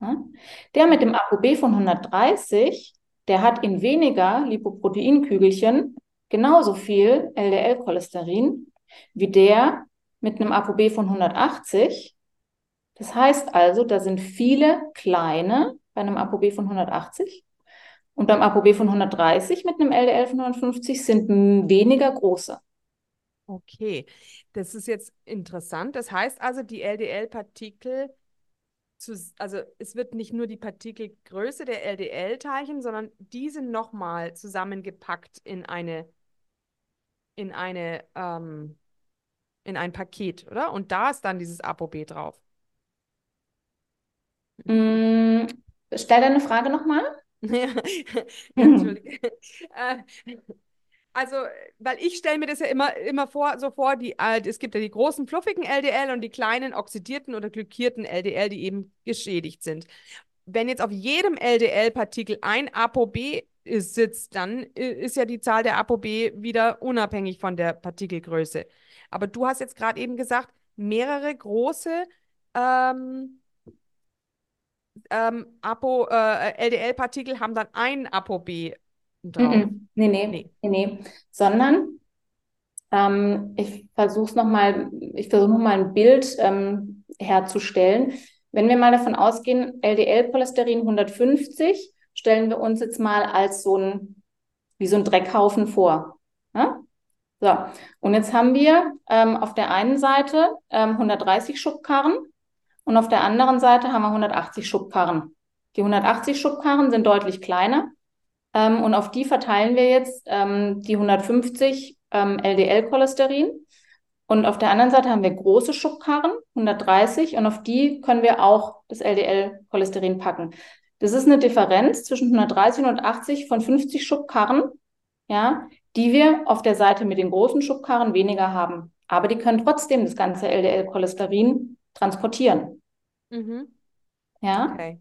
Ja? Der mit dem ApoB von 130, der hat in weniger Lipoproteinkügelchen genauso viel LDL-Cholesterin wie der mit einem ApoB von 180. Das heißt also, da sind viele kleine bei einem ApoB von 180 und beim ApoB von 130 mit einem LDL von 150 sind weniger große. Okay, das ist jetzt interessant. Das heißt also, die LDL-Partikel, also es wird nicht nur die Partikelgröße der LDL-Teilchen, sondern diese nochmal zusammengepackt in eine, in eine ähm, in ein Paket, oder? Und da ist dann dieses ApoB drauf. Mm, stell deine Frage nochmal. ja, Entschuldige. Äh, also, weil ich stelle mir das ja immer, immer vor, so vor, die, äh, es gibt ja die großen fluffigen LDL und die kleinen oxidierten oder glykierten LDL, die eben geschädigt sind. Wenn jetzt auf jedem LDL-Partikel ein ApoB sitzt, dann ist ja die Zahl der ApoB wieder unabhängig von der Partikelgröße. Aber du hast jetzt gerade eben gesagt, mehrere große ähm, ähm, Apo, äh, LDL-Partikel haben dann ein ApoB drauf. Mm Nee, nee, nee, nee. Sondern ähm, ich versuche es nochmal, ich versuche nochmal ein Bild ähm, herzustellen. Wenn wir mal davon ausgehen, LDL-Cholesterin 150, stellen wir uns jetzt mal als so ein, wie so ein Dreckhaufen vor. So, und jetzt haben wir ähm, auf der einen Seite ähm, 130 Schubkarren und auf der anderen Seite haben wir 180 Schubkarren. Die 180 Schubkarren sind deutlich kleiner ähm, und auf die verteilen wir jetzt ähm, die 150 ähm, LDL-Cholesterin. Und auf der anderen Seite haben wir große Schubkarren, 130, und auf die können wir auch das LDL-Cholesterin packen. Das ist eine Differenz zwischen 130 und 180 von 50 Schubkarren, ja, die wir auf der Seite mit den großen Schubkarren weniger haben. Aber die können trotzdem das ganze LDL-Cholesterin transportieren. Mhm. Ja. Okay.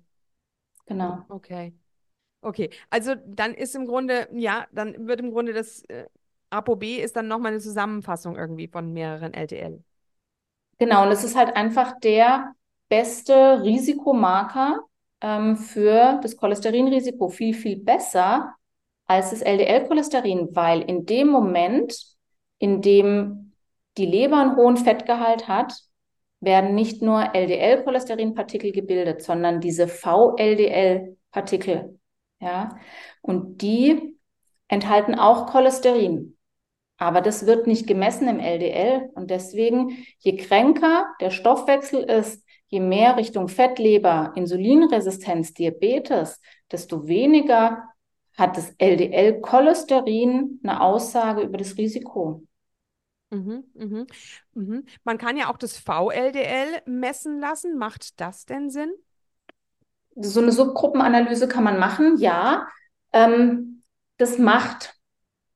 Genau. Okay. Okay. Also dann ist im Grunde, ja, dann wird im Grunde das äh, ApoB ist dann nochmal eine Zusammenfassung irgendwie von mehreren LDL. Genau, und es ist halt einfach der beste Risikomarker ähm, für das Cholesterinrisiko. Viel, viel besser als das LDL-Cholesterin, weil in dem Moment, in dem die Leber einen hohen Fettgehalt hat, werden nicht nur LDL-Cholesterinpartikel gebildet, sondern diese VLDL-Partikel. Ja? Und die enthalten auch Cholesterin. Aber das wird nicht gemessen im LDL. Und deswegen, je kränker der Stoffwechsel ist, je mehr Richtung Fettleber, Insulinresistenz, Diabetes, desto weniger hat das LDL-Cholesterin eine Aussage über das Risiko. Mhm, mhm, mhm. Man kann ja auch das VLDL messen lassen. Macht das denn Sinn? So eine Subgruppenanalyse kann man machen, ja. Ähm, das macht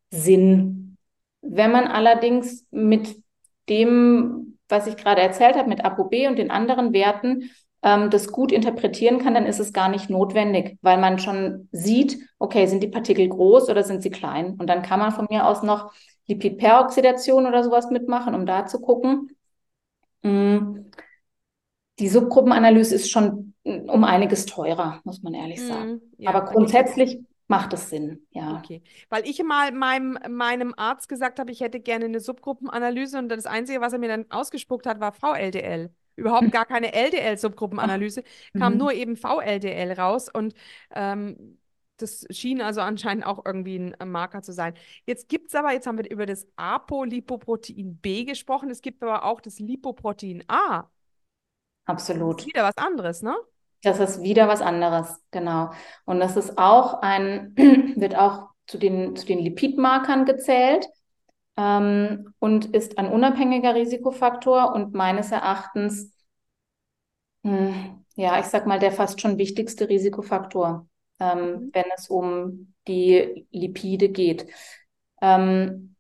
Sinn. Wenn man allerdings mit dem, was ich gerade erzählt habe, mit ApoB und den anderen Werten, ähm, das gut interpretieren kann, dann ist es gar nicht notwendig, weil man schon sieht, okay, sind die Partikel groß oder sind sie klein? Und dann kann man von mir aus noch Lipidperoxidation oder sowas mitmachen, um da zu gucken. Mm. Die Subgruppenanalyse ist schon mm, um einiges teurer, muss man ehrlich mm, sagen. Ja, Aber grundsätzlich macht es Sinn, ja. Okay. Weil ich mal meinem, meinem Arzt gesagt habe, ich hätte gerne eine Subgruppenanalyse und das Einzige, was er mir dann ausgespuckt hat, war VLDL. Überhaupt gar keine LDL-Subgruppenanalyse, kam mhm. nur eben VLDL raus und ähm, das schien also anscheinend auch irgendwie ein Marker zu sein. Jetzt gibt es aber, jetzt haben wir über das Apolipoprotein B gesprochen, es gibt aber auch das Lipoprotein A. Absolut. Das ist wieder was anderes, ne? Das ist wieder was anderes, genau. Und das ist auch ein, wird auch zu den, zu den Lipidmarkern gezählt ähm, und ist ein unabhängiger Risikofaktor und meines Erachtens, mh, hm, ja, ich sag mal, der fast schon wichtigste Risikofaktor ähm, mhm. wenn es um die Lipide geht. Ähm,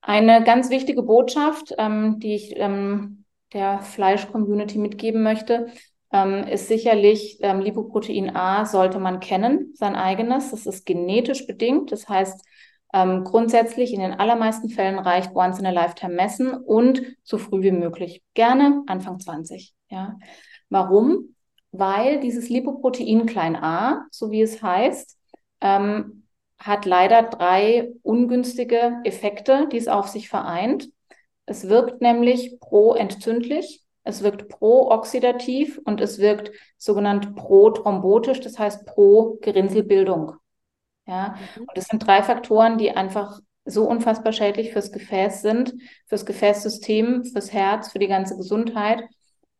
eine ganz wichtige Botschaft, ähm, die ich ähm, der Fleisch-Community mitgeben möchte, ähm, ist sicherlich, ähm, Lipoprotein A sollte man kennen, sein eigenes. Das ist genetisch bedingt. Das heißt, ähm, grundsätzlich in den allermeisten Fällen reicht Once in a Lifetime messen und so früh wie möglich. Gerne Anfang 20. Ja. Warum? weil dieses Lipoprotein klein a, so wie es heißt, ähm, hat leider drei ungünstige Effekte, die es auf sich vereint. Es wirkt nämlich pro-entzündlich, es wirkt pro-oxidativ und es wirkt sogenannt pro-thrombotisch, das heißt pro-Gerinnselbildung. Ja, mhm. und das sind drei Faktoren, die einfach so unfassbar schädlich fürs Gefäß sind, fürs Gefäßsystem, fürs Herz, für die ganze Gesundheit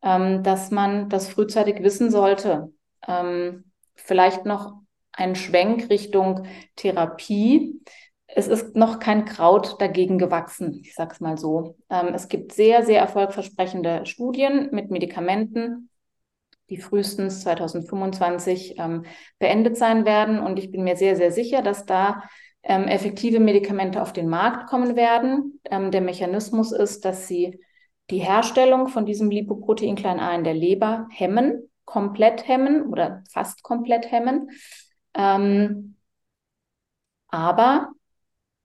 ähm, dass man das frühzeitig wissen sollte. Ähm, vielleicht noch ein Schwenk Richtung Therapie. Es ist noch kein Kraut dagegen gewachsen, ich sage es mal so. Ähm, es gibt sehr, sehr erfolgversprechende Studien mit Medikamenten, die frühestens 2025 ähm, beendet sein werden. Und ich bin mir sehr, sehr sicher, dass da ähm, effektive Medikamente auf den Markt kommen werden. Ähm, der Mechanismus ist, dass sie die Herstellung von diesem Lipoprotein klein a in der Leber hemmen, komplett hemmen oder fast komplett hemmen. Ähm, aber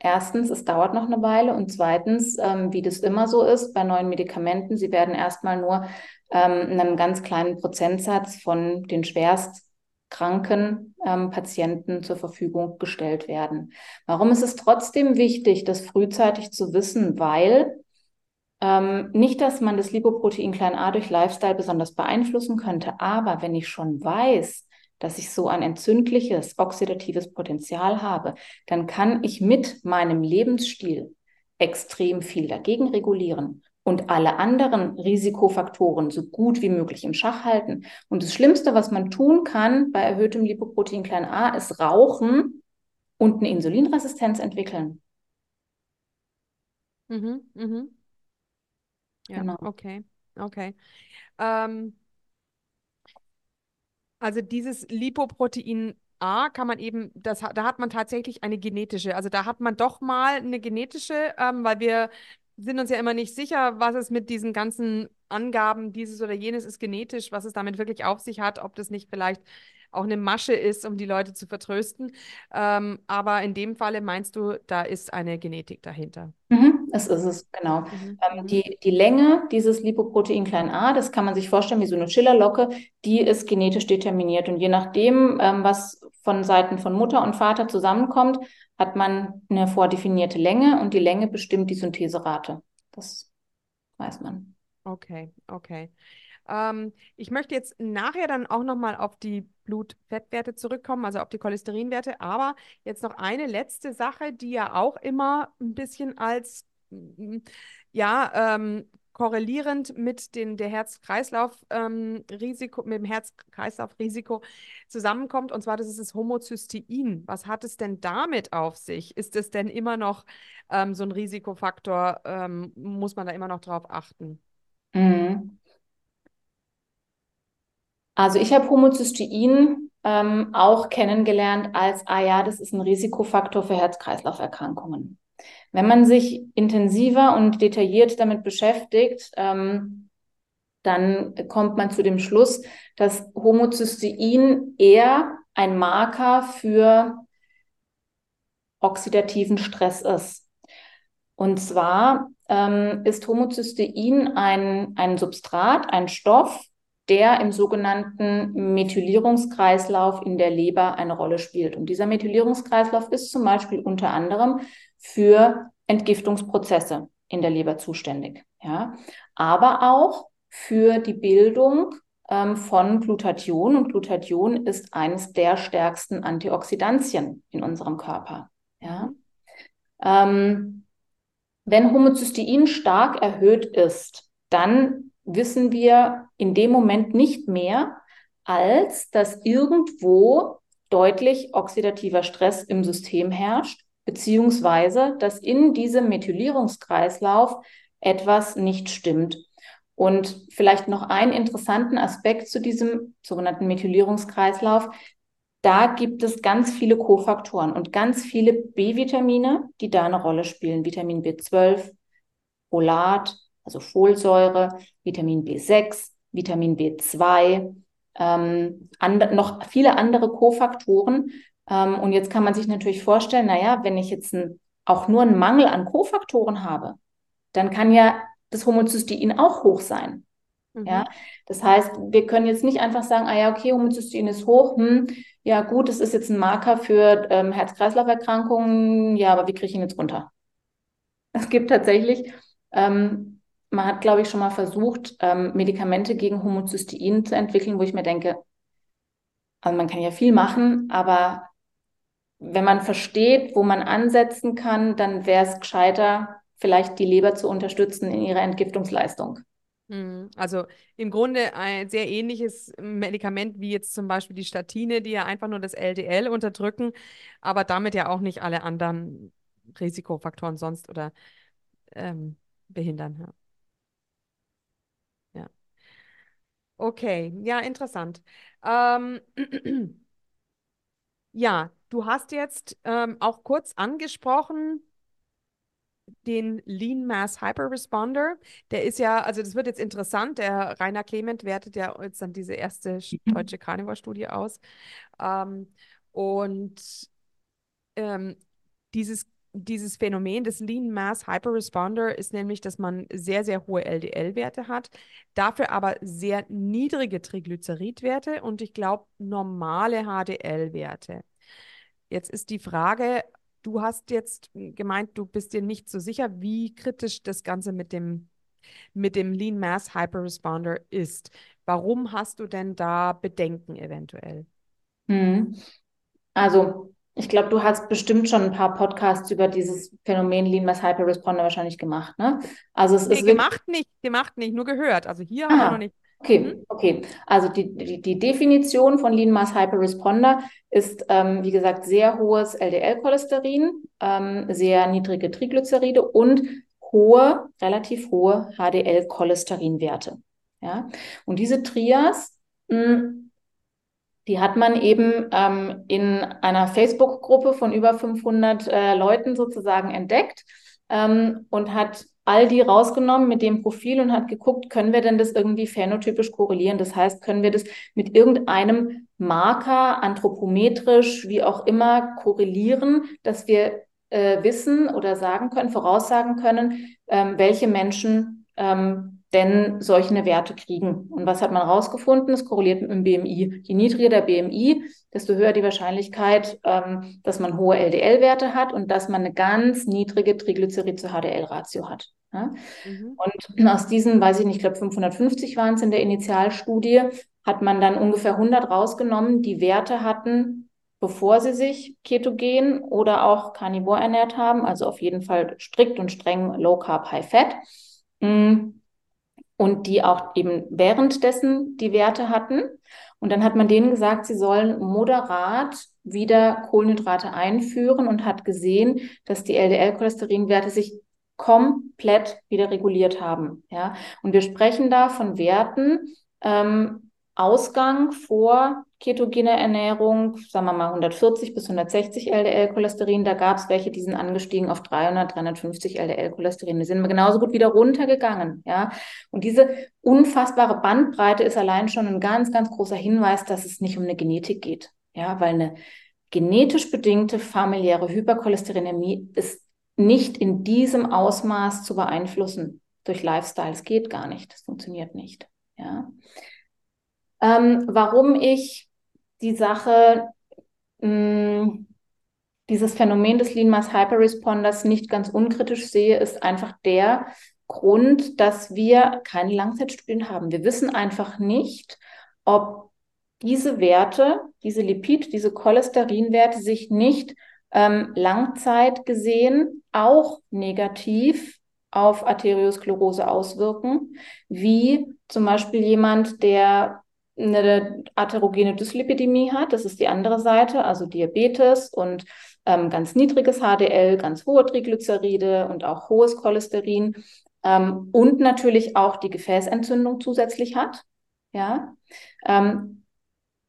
erstens, es dauert noch eine Weile und zweitens, ähm, wie das immer so ist bei neuen Medikamenten, sie werden erstmal nur ähm, einen ganz kleinen Prozentsatz von den schwerst kranken ähm, Patienten zur Verfügung gestellt werden. Warum ist es trotzdem wichtig, das frühzeitig zu wissen? Weil ähm, nicht, dass man das Lipoprotein klein a durch Lifestyle besonders beeinflussen könnte, aber wenn ich schon weiß, dass ich so ein entzündliches, oxidatives Potenzial habe, dann kann ich mit meinem Lebensstil extrem viel dagegen regulieren und alle anderen Risikofaktoren so gut wie möglich im Schach halten. Und das Schlimmste, was man tun kann bei erhöhtem Lipoprotein klein a, ist rauchen und eine Insulinresistenz entwickeln. Mhm, mhm. Ja, genau. okay, okay. Ähm, also dieses Lipoprotein A kann man eben, das, da hat man tatsächlich eine genetische, also da hat man doch mal eine genetische, ähm, weil wir sind uns ja immer nicht sicher, was es mit diesen ganzen Angaben, dieses oder jenes ist genetisch, was es damit wirklich auf sich hat, ob das nicht vielleicht auch eine Masche ist, um die Leute zu vertrösten. Ähm, aber in dem Falle meinst du, da ist eine Genetik dahinter. Mhm, es ist es, genau. Mhm. Ähm, die, die Länge dieses Lipoprotein klein a, das kann man sich vorstellen wie so eine Schillerlocke, die ist genetisch determiniert. Und je nachdem, ähm, was von Seiten von Mutter und Vater zusammenkommt, hat man eine vordefinierte Länge und die Länge bestimmt die Syntheserate. Das weiß man. Okay, okay. Ähm, ich möchte jetzt nachher dann auch nochmal auf die Blutfettwerte zurückkommen, also auf die Cholesterinwerte. Aber jetzt noch eine letzte Sache, die ja auch immer ein bisschen als ja, ähm, korrelierend mit den, der Herz-Kreislauf-Risiko, ähm, mit dem Herz-Kreislauf-Risiko zusammenkommt. Und zwar, das ist das Homozystein. Was hat es denn damit auf sich? Ist es denn immer noch ähm, so ein Risikofaktor? Ähm, muss man da immer noch drauf achten? Mhm. Also ich habe Homozystein ähm, auch kennengelernt als, ah ja, das ist ein Risikofaktor für Herz-Kreislauf-Erkrankungen. Wenn man sich intensiver und detailliert damit beschäftigt, ähm, dann kommt man zu dem Schluss, dass Homozystein eher ein Marker für oxidativen Stress ist. Und zwar ähm, ist Homozystein ein, ein Substrat, ein Stoff, der im sogenannten Methylierungskreislauf in der Leber eine Rolle spielt. Und dieser Methylierungskreislauf ist zum Beispiel unter anderem für Entgiftungsprozesse in der Leber zuständig. Ja? Aber auch für die Bildung ähm, von Glutathion. Und Glutathion ist eines der stärksten Antioxidantien in unserem Körper. Ja? Ähm, wenn Homozystein stark erhöht ist, dann wissen wir in dem Moment nicht mehr, als dass irgendwo deutlich oxidativer Stress im System herrscht beziehungsweise dass in diesem Methylierungskreislauf etwas nicht stimmt. Und vielleicht noch einen interessanten Aspekt zu diesem sogenannten Methylierungskreislauf. Da gibt es ganz viele Kofaktoren und ganz viele B-Vitamine, die da eine Rolle spielen. Vitamin B12, Folat, also Folsäure, Vitamin B6, Vitamin B2, ähm, noch viele andere Kofaktoren, ähm, und jetzt kann man sich natürlich vorstellen, naja, wenn ich jetzt ein, auch nur einen Mangel an Kofaktoren habe, dann kann ja das Homozystein auch hoch sein. Mhm. Ja, das heißt, wir können jetzt nicht einfach sagen, ah ja, okay, Homozystein ist hoch, hm, ja gut, das ist jetzt ein Marker für ähm, Herz-Kreislauf-Erkrankungen, ja, aber wie kriege ich ihn jetzt runter? Es gibt tatsächlich, ähm, man hat, glaube ich, schon mal versucht, ähm, Medikamente gegen Homozystein zu entwickeln, wo ich mir denke, also man kann ja viel machen, aber wenn man versteht, wo man ansetzen kann, dann wäre es gescheiter, vielleicht die Leber zu unterstützen in ihrer Entgiftungsleistung. Hm, also im Grunde ein sehr ähnliches Medikament wie jetzt zum Beispiel die Statine, die ja einfach nur das LDL unterdrücken, aber damit ja auch nicht alle anderen Risikofaktoren sonst oder ähm, behindern. Ja. ja. Okay, ja, interessant. Ähm, ja, Du hast jetzt ähm, auch kurz angesprochen, den Lean Mass Hyperresponder. Der ist ja, also das wird jetzt interessant. Der Rainer Clement wertet ja jetzt dann diese erste deutsche Carnivore-Studie aus. Ähm, und ähm, dieses, dieses Phänomen des Lean Mass Hyperresponder ist nämlich, dass man sehr, sehr hohe LDL-Werte hat, dafür aber sehr niedrige Triglyceridwerte und ich glaube normale HDL-Werte. Jetzt ist die Frage, du hast jetzt gemeint, du bist dir nicht so sicher, wie kritisch das Ganze mit dem, mit dem Lean Mass Hyperresponder ist. Warum hast du denn da Bedenken eventuell? Hm. Also, ich glaube, du hast bestimmt schon ein paar Podcasts über dieses Phänomen Lean Mass Hyperresponder wahrscheinlich gemacht, ne? Also es nee, ist gemacht nicht, gemacht nicht, nur gehört. Also hier ah, haben wir noch nicht. Okay, mhm. okay. Also die, die, die Definition von Lean Mass Hyperresponder ist, ähm, wie gesagt, sehr hohes LDL-Cholesterin, ähm, sehr niedrige Triglyceride und hohe, relativ hohe HDL-Cholesterinwerte. Ja? Und diese Trias, mh, hm, die hat man eben ähm, in einer Facebook-Gruppe von über 500 äh, Leuten sozusagen entdeckt ähm, und hat all die rausgenommen mit dem Profil und hat geguckt, können wir denn das irgendwie phänotypisch korrelieren? Das heißt, können wir das mit irgendeinem Marker, anthropometrisch, wie auch immer, korrelieren, dass wir äh, wissen oder sagen können, voraussagen können, ähm, welche Menschen ähm, denn solche Werte kriegen. Und was hat man rausgefunden? Es korreliert mit dem BMI. Je niedriger der BMI, desto höher die Wahrscheinlichkeit, ähm, dass man hohe LDL-Werte hat und dass man eine ganz niedrige Triglycerid zu HDL-Ratio hat. Ja? Mhm. Und aus diesen, weiß ich nicht, ich glaube 550 waren es in der Initialstudie, hat man dann ungefähr 100 rausgenommen, die Werte hatten, bevor sie sich ketogen oder auch carnivore ernährt haben, also auf jeden Fall strikt und streng Low Carb, High Fat. Mhm und die auch eben währenddessen die Werte hatten. Und dann hat man denen gesagt, sie sollen moderat wieder Kohlenhydrate einführen und hat gesehen, dass die LDL-Cholesterinwerte sich komplett wieder reguliert haben. Ja? Und wir sprechen da von Werten, ähm, Ausgang vor ketogener Ernährung, sagen wir mal 140 bis 160 LDL-Cholesterin. Da gab es welche, die sind angestiegen auf 300, 350 LDL-Cholesterin. Die sind genauso gut wieder runtergegangen. Ja? Und diese unfassbare Bandbreite ist allein schon ein ganz, ganz großer Hinweis, dass es nicht um eine Genetik geht. Ja, weil eine genetisch bedingte familiäre Hypercholesterinämie ist nicht in diesem Ausmaß zu beeinflussen durch Lifestyle. Es geht gar nicht. Das funktioniert nicht. Ja. Ähm, warum ich die Sache, mh, hm, dieses Phänomen des Lean Mass Hyperresponders nicht ganz unkritisch sehe, ist einfach der Grund, dass wir keine Langzeitstudien haben. Wir wissen einfach nicht, ob diese Werte, diese Lipid, diese Cholesterinwerte sich nicht ähm, Langzeit gesehen auch negativ auf Arteriosklerose auswirken, wie zum Beispiel jemand, der eine aterogene Dyslipidemie hat, das ist die andere Seite, also Diabetes und ähm, ganz niedriges HDL, ganz hohe Triglyceride und auch hohes Cholesterin ähm, und natürlich auch die Gefäßentzündung zusätzlich hat. Ja, ähm,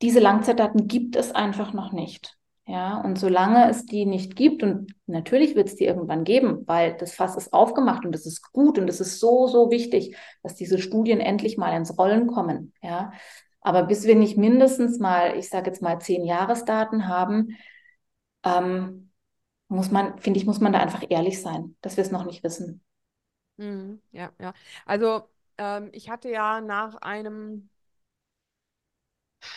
diese Langzeitdaten gibt es einfach noch nicht. Ja, und solange es die nicht gibt, und natürlich wird es die irgendwann geben, weil das Fass ist aufgemacht und es ist gut und es ist so, so wichtig, dass diese Studien endlich mal ins Rollen kommen. Ja, aber bis wir nicht mindestens mal, ich sage jetzt mal zehn Jahresdaten haben, ähm, muss man, finde ich, muss man da einfach ehrlich sein, dass wir es noch nicht wissen. Mhm, ja, ja. Also ähm, ich hatte ja nach einem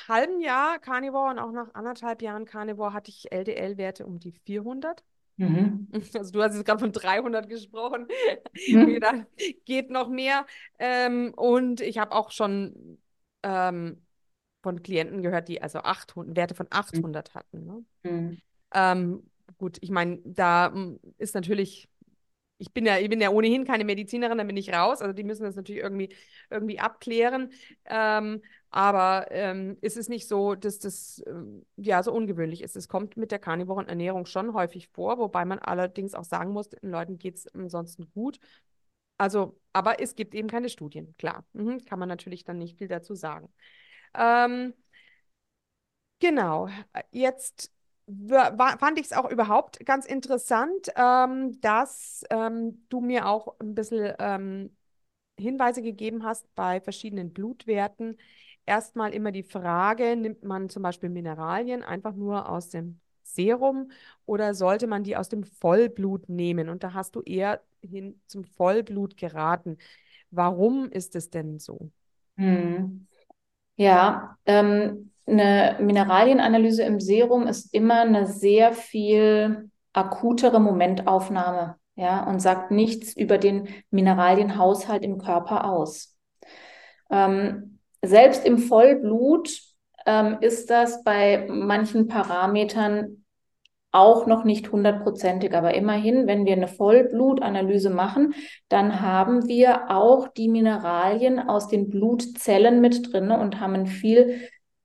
halben Jahr Carnivore und auch nach anderthalb Jahren Carnivore hatte ich LDL-Werte um die 400. Mhm. Also du hast jetzt gerade von 300 gesprochen. Mhm. da geht noch mehr. Ähm, und ich habe auch schon ähm, von Klienten gehört, die also 800, Werte von 800 mhm. hatten. Ne? Mhm. Ähm, gut, ich meine, da hm, ist natürlich ich bin ja, ich bin ja ohnehin keine Medizinerin, da bin ich raus. Also die müssen das natürlich irgendwie, irgendwie abklären. Ähm, aber ähm, ist es nicht so, dass das ähm, ja so ungewöhnlich ist. Es kommt mit der karnivoren Ernährung schon häufig vor, wobei man allerdings auch sagen muss, den Leuten geht es ansonsten gut. Also, aber es gibt eben keine Studien, klar. Mhm, kann man natürlich dann nicht viel dazu sagen. Ähm, genau, jetzt fand ich es auch überhaupt ganz interessant, ähm, dass ähm, du mir auch ein bisschen ähm, Hinweise gegeben hast bei verschiedenen Blutwerten. Erstmal immer die Frage, nimmt man zum Beispiel Mineralien einfach nur aus dem Serum oder sollte man die aus dem Vollblut nehmen? Und da hast du eher hin zum Vollblut geraten. Warum ist es denn so? Hm. Ja, ähm, eine Mineralienanalyse im Serum ist immer eine sehr viel akutere Momentaufnahme, ja, und sagt nichts über den Mineralienhaushalt im Körper aus. Ähm, selbst im Vollblut ähm, ist das bei manchen Parametern auch noch nicht hundertprozentig. Aber immerhin, wenn wir eine Vollblutanalyse machen, dann haben wir auch die Mineralien aus den Blutzellen mit drin und haben ein viel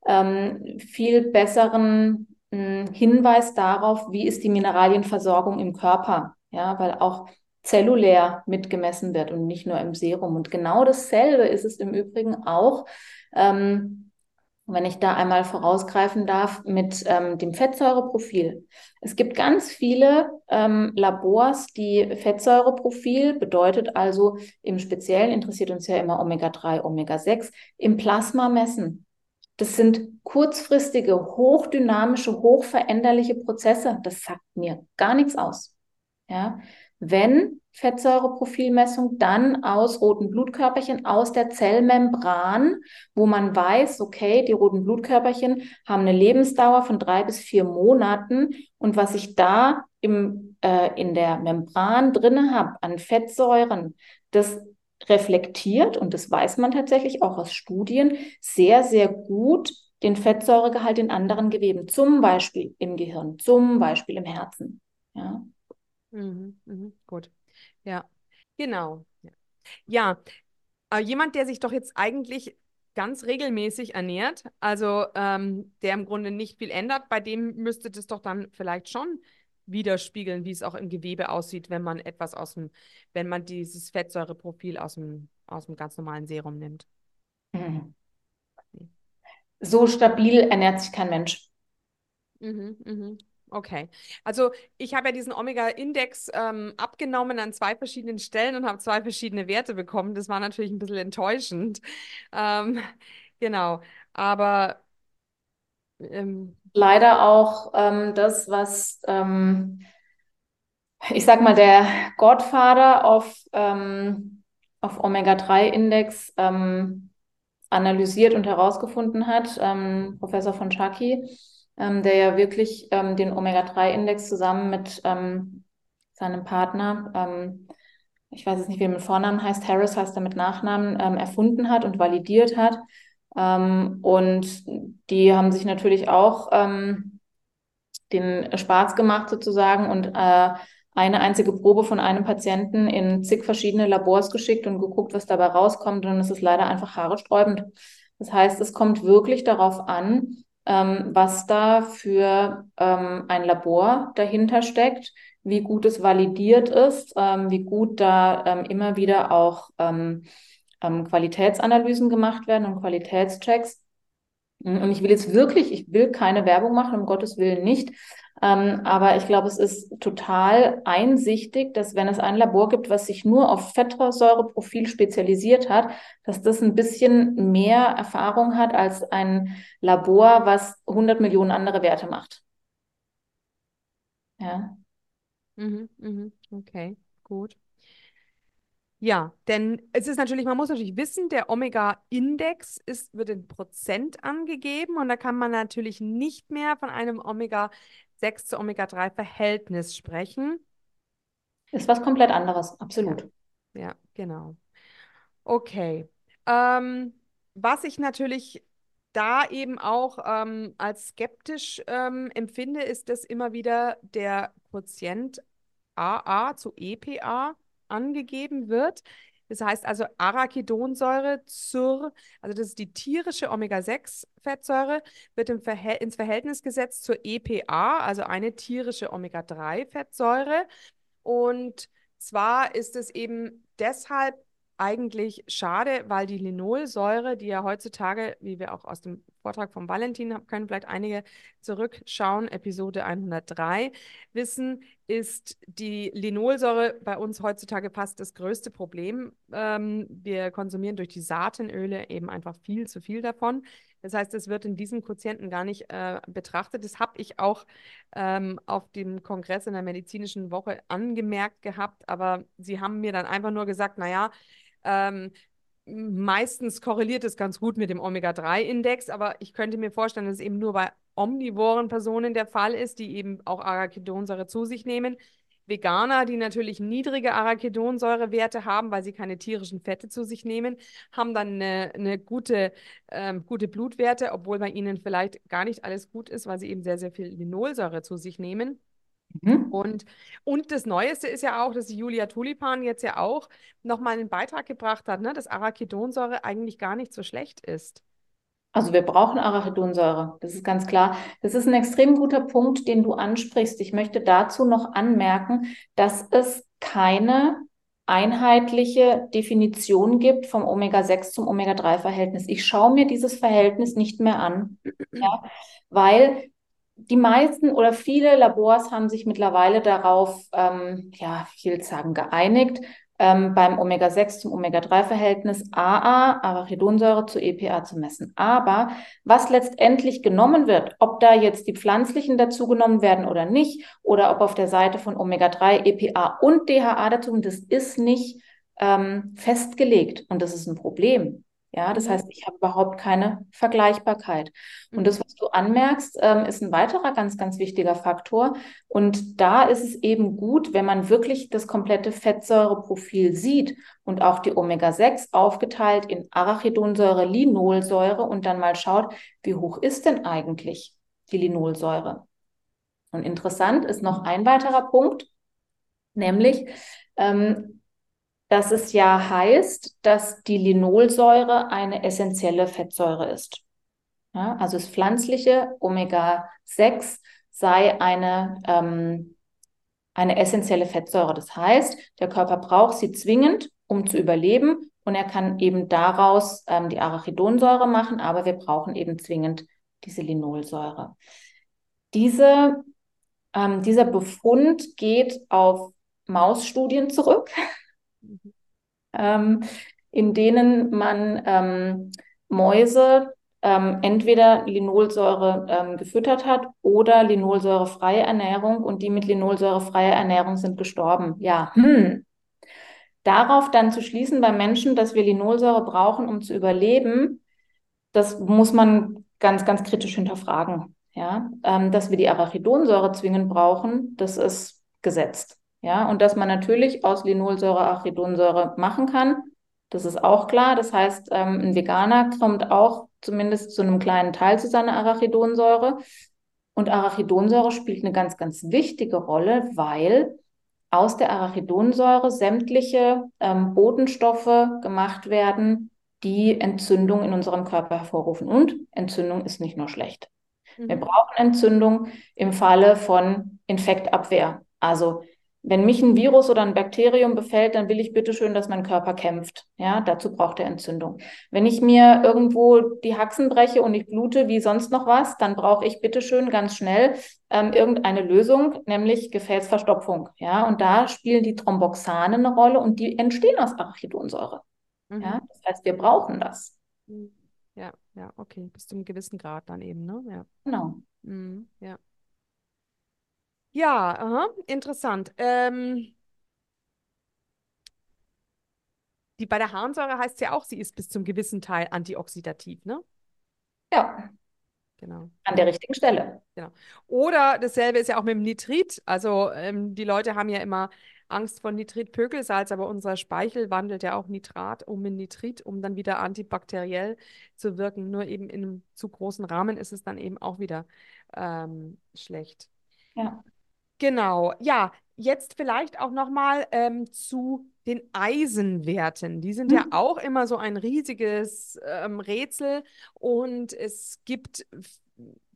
ähm, viel besseren mh, hm, Hinweis darauf, wie ist die Mineralienversorgung im Körper. Ja, weil auch zellulär mitgemessen wird und nicht nur im Serum. Und genau dasselbe ist es im Übrigen auch, ähm, wenn ich da einmal vorausgreifen darf, mit ähm, dem Fettsäureprofil. Es gibt ganz viele ähm, Labors, die Fettsäureprofil bedeutet also im Speziellen interessiert uns ja immer Omega-3, Omega-6 im Plasma messen. Das sind kurzfristige, hochdynamische, hochveränderliche Prozesse. Das sagt mir gar nichts aus. Ja? Wenn Fettsäureprofilmessung, dann aus roten Blutkörperchen aus der Zellmembran, wo man weiß, okay, die roten Blutkörperchen haben eine Lebensdauer von drei bis vier Monaten und was ich da im, äh, in der Membran drinne habe an Fettsäuren, das reflektiert, und das weiß man tatsächlich auch aus Studien, sehr, sehr gut den Fettsäuregehalt in anderen Geweben, zum Beispiel im Gehirn, zum Beispiel im Herzen. Ja, mhm, mhm, gut. Ja, genau. Ja. äh, jemand, der sich doch jetzt eigentlich ganz regelmäßig ernährt, also ähm, der im Grunde nicht viel ändert, bei dem müsste das doch dann vielleicht schon widerspiegeln, wie es auch im Gewebe aussieht, wenn man etwas aus dem, wenn man dieses Fettsäureprofil aus dem, aus dem ganz normalen Serum nimmt. Mhm. So stabil ernährt sich kein Mensch. Mhm, mhm. Okay. Also ich habe ja diesen Omega-Index ähm, abgenommen an zwei verschiedenen Stellen und habe zwei verschiedene Werte bekommen. Das war natürlich ein bisschen enttäuschend. Ähm, genau. Aber ähm, leider auch ähm, das, was ähm, ich sag mal, der Godfather auf, ähm, auf Omega-3-Index ähm, analysiert und herausgefunden hat, Professor von Schaki ähm, der ja wirklich ähm, den Omega-3-Index zusammen mit ähm, seinem Partner, ähm, ich weiß jetzt nicht, wie er mit Vornamen heißt, Harris heißt er mit Nachnamen, ähm, erfunden hat und validiert hat. Ähm, und die haben sich natürlich auch den Spaß gemacht sozusagen und äh, eine einzige Probe von einem Patienten in zig verschiedene Labors geschickt und geguckt, was dabei rauskommt. Und es ist leider einfach haaresträubend. Das heißt, es kommt wirklich darauf an, ähm, was da für ähm, ein Labor dahinter steckt, wie gut es validiert ist, ähm, wie gut da ähm, immer wieder auch ähm, ähm, Qualitätsanalysen gemacht werden und Qualitätschecks. Und ich will jetzt wirklich, ich will keine Werbung machen, um Gottes Willen nicht. Ähm, aber ich glaube, es ist total einsichtig, dass wenn es ein Labor gibt, was sich nur auf Fettsäureprofil spezialisiert hat, dass das ein bisschen mehr Erfahrung hat als ein Labor, was 100 Millionen andere Werte macht. Ja. Mhm, mhm. Okay, gut. Ja, denn es ist natürlich, man muss natürlich wissen, der Omega-Index ist, wird in Prozent angegeben und da kann man natürlich nicht mehr von einem Omega-6 zu Omega-3-Verhältnis sprechen. Ist was komplett anderes, absolut. Ja, ja genau. Okay. Ähm, was ich natürlich da eben auch ähm, als skeptisch ähm, empfinde, ist, dass immer wieder der Quotient AA zu EPA angegeben wird. Das heißt also Arachidonsäure zur, also das ist die tierische Omega-6-Fettsäure, wird im Verhält ins Verhältnis gesetzt zur EPA, also eine tierische Omega-3-Fettsäure. Und zwar ist es eben deshalb eigentlich schade, weil die Linolsäure, die ja heutzutage, wie wir auch aus dem Vortrag von Valentin haben, können vielleicht einige zurückschauen, Episode 103, wissen, ist die Linolsäure bei uns heutzutage fast das größte Problem. Ähm, wir konsumieren durch die Saatenöle eben einfach viel zu viel davon. Das heißt, es wird in diesem Quotienten gar nicht äh, betrachtet. Das habe ich auch ähm, auf dem Kongress in der medizinischen Woche angemerkt gehabt, aber sie haben mir dann einfach nur gesagt, naja, ähm, meistens korreliert es ganz gut mit dem Omega-3-Index, aber ich könnte mir vorstellen, dass es eben nur bei omnivoren Personen der Fall ist, die eben auch Arachidonsäure zu sich nehmen. Veganer, die natürlich niedrige Arachidonsäurewerte haben, weil sie keine tierischen Fette zu sich nehmen, haben dann eine, eine gute, ähm, gute Blutwerte, obwohl bei ihnen vielleicht gar nicht alles gut ist, weil sie eben sehr, sehr viel Linolsäure zu sich nehmen. Mhm. Und, und das Neueste ist ja auch, dass die Julia Tulipan jetzt ja auch nochmal einen Beitrag gebracht hat, ne, dass Arachidonsäure eigentlich gar nicht so schlecht ist. Also wir brauchen Arachidonsäure, das ist ganz klar. Das ist ein extrem guter Punkt, den du ansprichst. Ich möchte dazu noch anmerken, dass es keine einheitliche Definition gibt vom Omega-6 zum Omega-3-Verhältnis. Ich schaue mir dieses Verhältnis nicht mehr an, ja, weil die meisten oder viele Labors haben sich mittlerweile darauf, ähm, ja, will sagen, geeinigt, ähm, beim Omega-6 zum Omega-3-Verhältnis AA, Arachidonsäure zu EPA zu messen. Aber was letztendlich genommen wird, ob da jetzt die pflanzlichen dazugenommen werden oder nicht, oder ob auf der Seite von Omega-3 EPA und DHA dazu, das ist nicht ähm, festgelegt. Und das ist ein Problem. Ja, das mhm. heißt, ich habe überhaupt keine Vergleichbarkeit. Und das, mhm. was du anmerkst, ähm, ist ein weiterer ganz, ganz wichtiger Faktor. Und da ist es eben gut, wenn man wirklich das komplette Fettsäureprofil sieht und auch die Omega-6 aufgeteilt in Arachidonsäure, Linolsäure und dann mal schaut, wie hoch ist denn eigentlich die Linolsäure? Und interessant ist noch ein weiterer Punkt, nämlich ähm, dass es ja heißt, dass die Linolsäure eine essentielle Fettsäure ist. Ja, also das pflanzliche Omega-6 sei eine, ähm, eine essentielle Fettsäure. Das heißt, der Körper braucht sie zwingend, um zu überleben. Und er kann eben daraus ähm, die Arachidonsäure machen, aber wir brauchen eben zwingend diese Linolsäure. Diese, ähm, dieser Befund geht auf Mausstudien zurück, ähm, in denen man ähm, Mäuse ähm, entweder Linolsäure ähm, gefüttert hat oder linolsäurefreie Ernährung und die mit linolsäurefreier Ernährung sind gestorben. Ja, hm. Darauf dann zu schließen bei Menschen, dass wir Linolsäure brauchen, um zu überleben, das muss man ganz, ganz kritisch hinterfragen. Ja, ähm, dass wir die Arachidonsäure zwingend brauchen, das ist gesetzt. Ja, und dass man natürlich aus Linolsäure Arachidonsäure machen kann, das ist auch klar. Das heißt, ähm, ein Veganer kommt auch zumindest zu einem kleinen Teil zu seiner Arachidonsäure. Und Arachidonsäure spielt eine ganz, ganz wichtige Rolle, weil aus der Arachidonsäure sämtliche ähm, Botenstoffe gemacht werden, die Entzündung in unserem Körper hervorrufen. Und Entzündung ist nicht nur schlecht. Mhm. Wir brauchen Entzündung im Falle von Infektabwehr. Also wenn mich ein Virus oder ein Bakterium befällt, dann will ich bitte schön, dass mein Körper kämpft. Ja, dazu braucht er Entzündung. Wenn ich mir irgendwo die Haxen breche und ich blute wie sonst noch was, dann brauche ich bitte schön ganz schnell ähm, irgendeine Lösung, nämlich Gefäßverstopfung. Ja, und da spielen die Thromboxane eine Rolle und die entstehen aus Arachidonsäure. Mhm. Ja, das heißt, wir brauchen das. Mhm. Ja, ja, okay, bis zu einem gewissen Grad dann eben, ne? Ja. Genau. Mhm, ja. Ja, aha, interessant. Ähm, die bei der Harnsäure heißt ja auch, sie ist bis zum gewissen Teil antioxidativ, ne? Ja. Genau. An der richtigen Stelle. Genau. Oder dasselbe ist ja auch mit dem Nitrit. Also ähm, die Leute haben ja immer Angst vor Nitritpökelsalz, aber unser Speichel wandelt ja auch Nitrat um in Nitrit, um dann wieder antibakteriell zu wirken. Nur eben in einem zu großen Rahmen ist es dann eben auch wieder ähm, schlecht. Ja. Genau, ja, jetzt vielleicht auch nochmal ähm, zu den Eisenwerten. Die sind mhm. ja auch immer so ein riesiges ähm, Rätsel und es gibt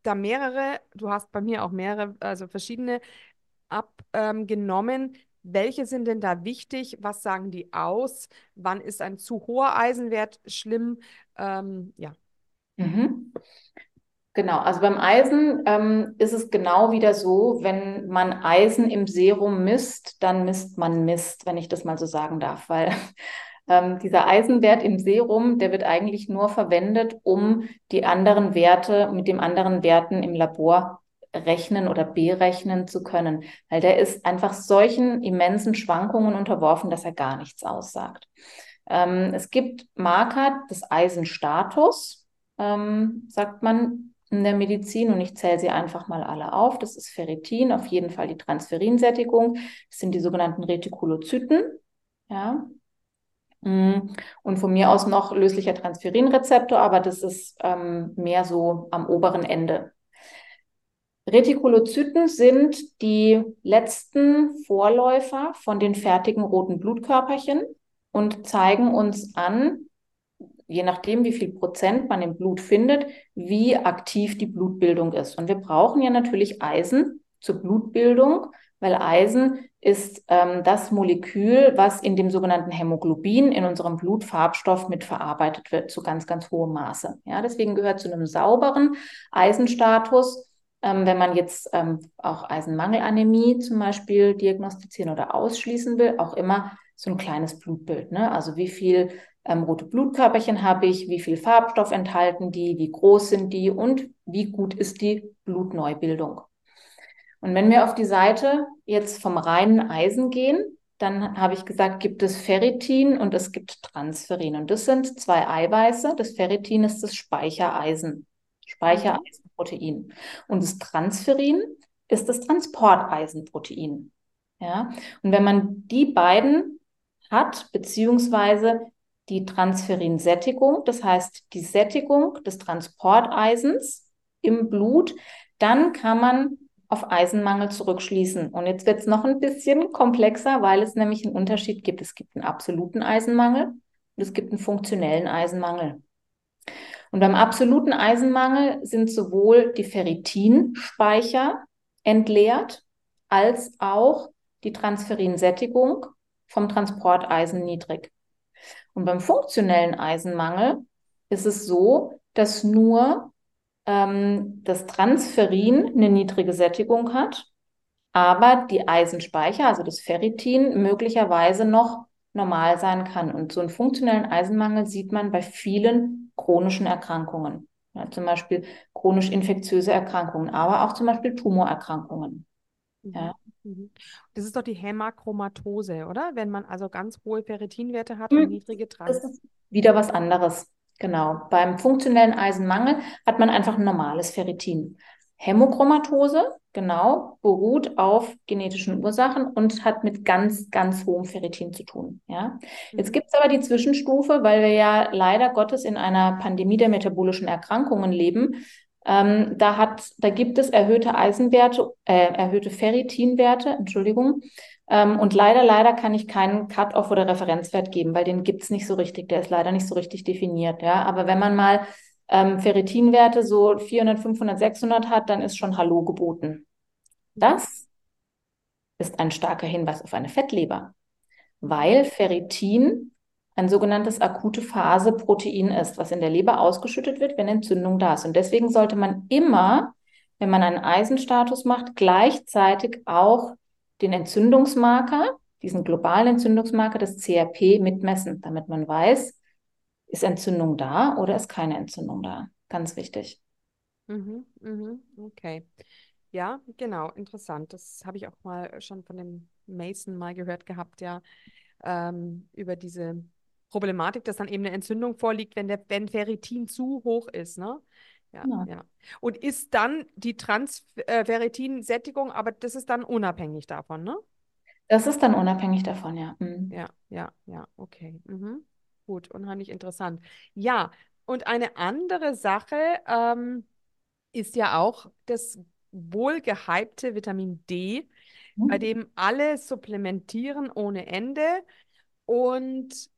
da mehrere, du hast bei mir auch mehrere, also verschiedene abgenommen. Ähm, Welche sind denn da wichtig? Was sagen die aus? Wann ist ein zu hoher Eisenwert schlimm? Ähm, ja. Mhm. Genau, also beim Eisen ähm, ist es genau wieder so, wenn man Eisen im Serum misst, dann misst man Mist, wenn ich das mal so sagen darf, weil ähm, dieser Eisenwert im Serum, der wird eigentlich nur verwendet, um die anderen Werte mit den anderen Werten im Labor rechnen oder berechnen zu können, weil der ist einfach solchen immensen Schwankungen unterworfen, dass er gar nichts aussagt. Ähm, es gibt Marker des Eisenstatus, ähm, sagt man, in der Medizin und ich zähle sie einfach mal alle auf. Das ist Ferritin, auf jeden Fall die Transferinsättigung. Das sind die sogenannten Retikulozyten. Ja. Mm. Und von mir aus noch löslicher Transferinrezeptor, aber das ist ähm, mehr so am oberen Ende. Retikulozyten sind die letzten Vorläufer von den fertigen roten Blutkörperchen und zeigen uns an, je nachdem, wie viel Prozent man im Blut findet, wie aktiv die Blutbildung ist. Und wir brauchen ja natürlich Eisen zur Blutbildung, weil Eisen ist ähm, das Molekül, was in dem sogenannten Hämoglobin in unserem Blutfarbstoff mit verarbeitet wird, zu ganz, ganz hohem Maße. Ja, deswegen gehört zu einem sauberen Eisenstatus, ähm, wenn man jetzt ähm, auch Eisenmangelanämie zum Beispiel diagnostizieren oder ausschließen will, auch immer so ein kleines Blutbild. Ne? Also wie viel ähm, rote Blutkörperchen habe ich, wie viel Farbstoff enthalten die, wie groß sind die und wie gut ist die Blutneubildung. Und wenn wir auf die Seite jetzt vom reinen Eisen gehen, dann habe ich gesagt, gibt es Ferritin und es gibt Transferin. Und das sind zwei Eiweiße. Das Ferritin ist das Speichereisen, Speichereisenprotein. Und das Transferin ist das Transporteisenprotein. Ja? Und wenn man die beiden hat, beziehungsweise die Transferinsättigung, das heißt die Sättigung des Transporteisens im Blut, dann kann man auf Eisenmangel zurückschließen. Und jetzt wird es noch ein bisschen komplexer, weil es nämlich einen Unterschied gibt. Es gibt einen absoluten Eisenmangel und es gibt einen funktionellen Eisenmangel. Und beim absoluten Eisenmangel sind sowohl die Ferritinspeicher entleert als auch die Transferinsättigung vom Transporteisen niedrig. Und beim funktionellen Eisenmangel ist es so, dass nur ähm, das Transferin eine niedrige Sättigung hat, aber die Eisenspeicher, also das Ferritin, möglicherweise noch normal sein kann. Und so einen funktionellen Eisenmangel sieht man bei vielen chronischen Erkrankungen. Ja, zum Beispiel chronisch infektiöse Erkrankungen, aber auch zum Beispiel Tumorerkrankungen. Mhm. Ja. Mhm. Das ist doch die Hämachomatose, oder? Wenn man also ganz hohe Ferritinwerte hat und hm, niedrige Trans. Das ist wieder was anderes. Genau. Beim funktionellen Eisenmangel hat man einfach ein normales Ferritin. Hämochromatose, genau, beruht auf genetischen Ursachen und hat mit ganz, ganz hohem Ferritin zu tun. Ja? Jetzt mhm. gibt es aber die Zwischenstufe, weil wir ja leider Gottes in einer Pandemie der metabolischen Erkrankungen leben. Ähm, da, hat, da gibt es erhöhte Eisenwerte, äh, erhöhte Ferritinwerte, Entschuldigung, ähm, und leider, leider kann ich keinen Cut-off oder Referenzwert geben, weil den gibt es nicht so richtig. Der ist leider nicht so richtig definiert. Ja? Aber wenn man mal ähm, Ferritinwerte so 400, 500, 600 hat, dann ist schon Hallo geboten. Das ist ein starker Hinweis auf eine Fettleber, weil Ferritin ein sogenanntes akute Phase-Protein ist, was in der Leber ausgeschüttet wird, wenn Entzündung da ist. Und deswegen sollte man immer, wenn man einen Eisenstatus macht, gleichzeitig auch den Entzündungsmarker, diesen globalen Entzündungsmarker des CRP mitmessen, damit man weiß, ist Entzündung da oder ist keine Entzündung da. Ganz wichtig. Mhm, mhm, okay. Ja, genau, interessant. Das habe ich auch mal schon von dem Mason mal gehört gehabt, ja, ähm, über diese Problematik, dass dann eben eine Entzündung vorliegt, wenn der wenn Ferritin zu hoch ist, ne? Ja, genau. ja. Und ist dann die Transferritin-Sättigung, aber das ist dann unabhängig davon, ne? Das ist dann unabhängig davon, ja. Mhm. Ja, ja, ja, okay. Mhm. Gut, unheimlich interessant. Ja, und eine andere Sache ähm, ist ja auch das wohlgehypte Vitamin D, mhm. bei dem alle supplementieren ohne Ende und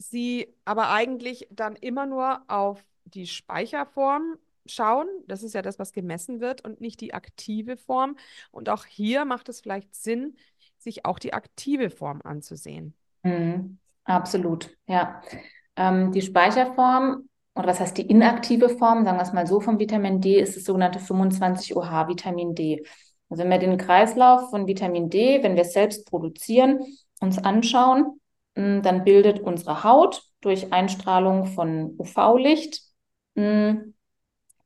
sie aber eigentlich dann immer nur auf die Speicherform schauen. Das ist ja das, was gemessen wird und nicht die aktive Form. Und auch hier macht es vielleicht Sinn, sich auch die aktive Form anzusehen. Mhm. Absolut, ja. Ähm, die Speicherform, oder was heißt die inaktive Form, sagen wir es mal so, vom Vitamin D ist das sogenannte 25-OH Vitamin D. Also wenn wir den Kreislauf von Vitamin D, wenn wir es selbst produzieren, uns anschauen, dann bildet unsere Haut durch Einstrahlung von UV-Licht hm,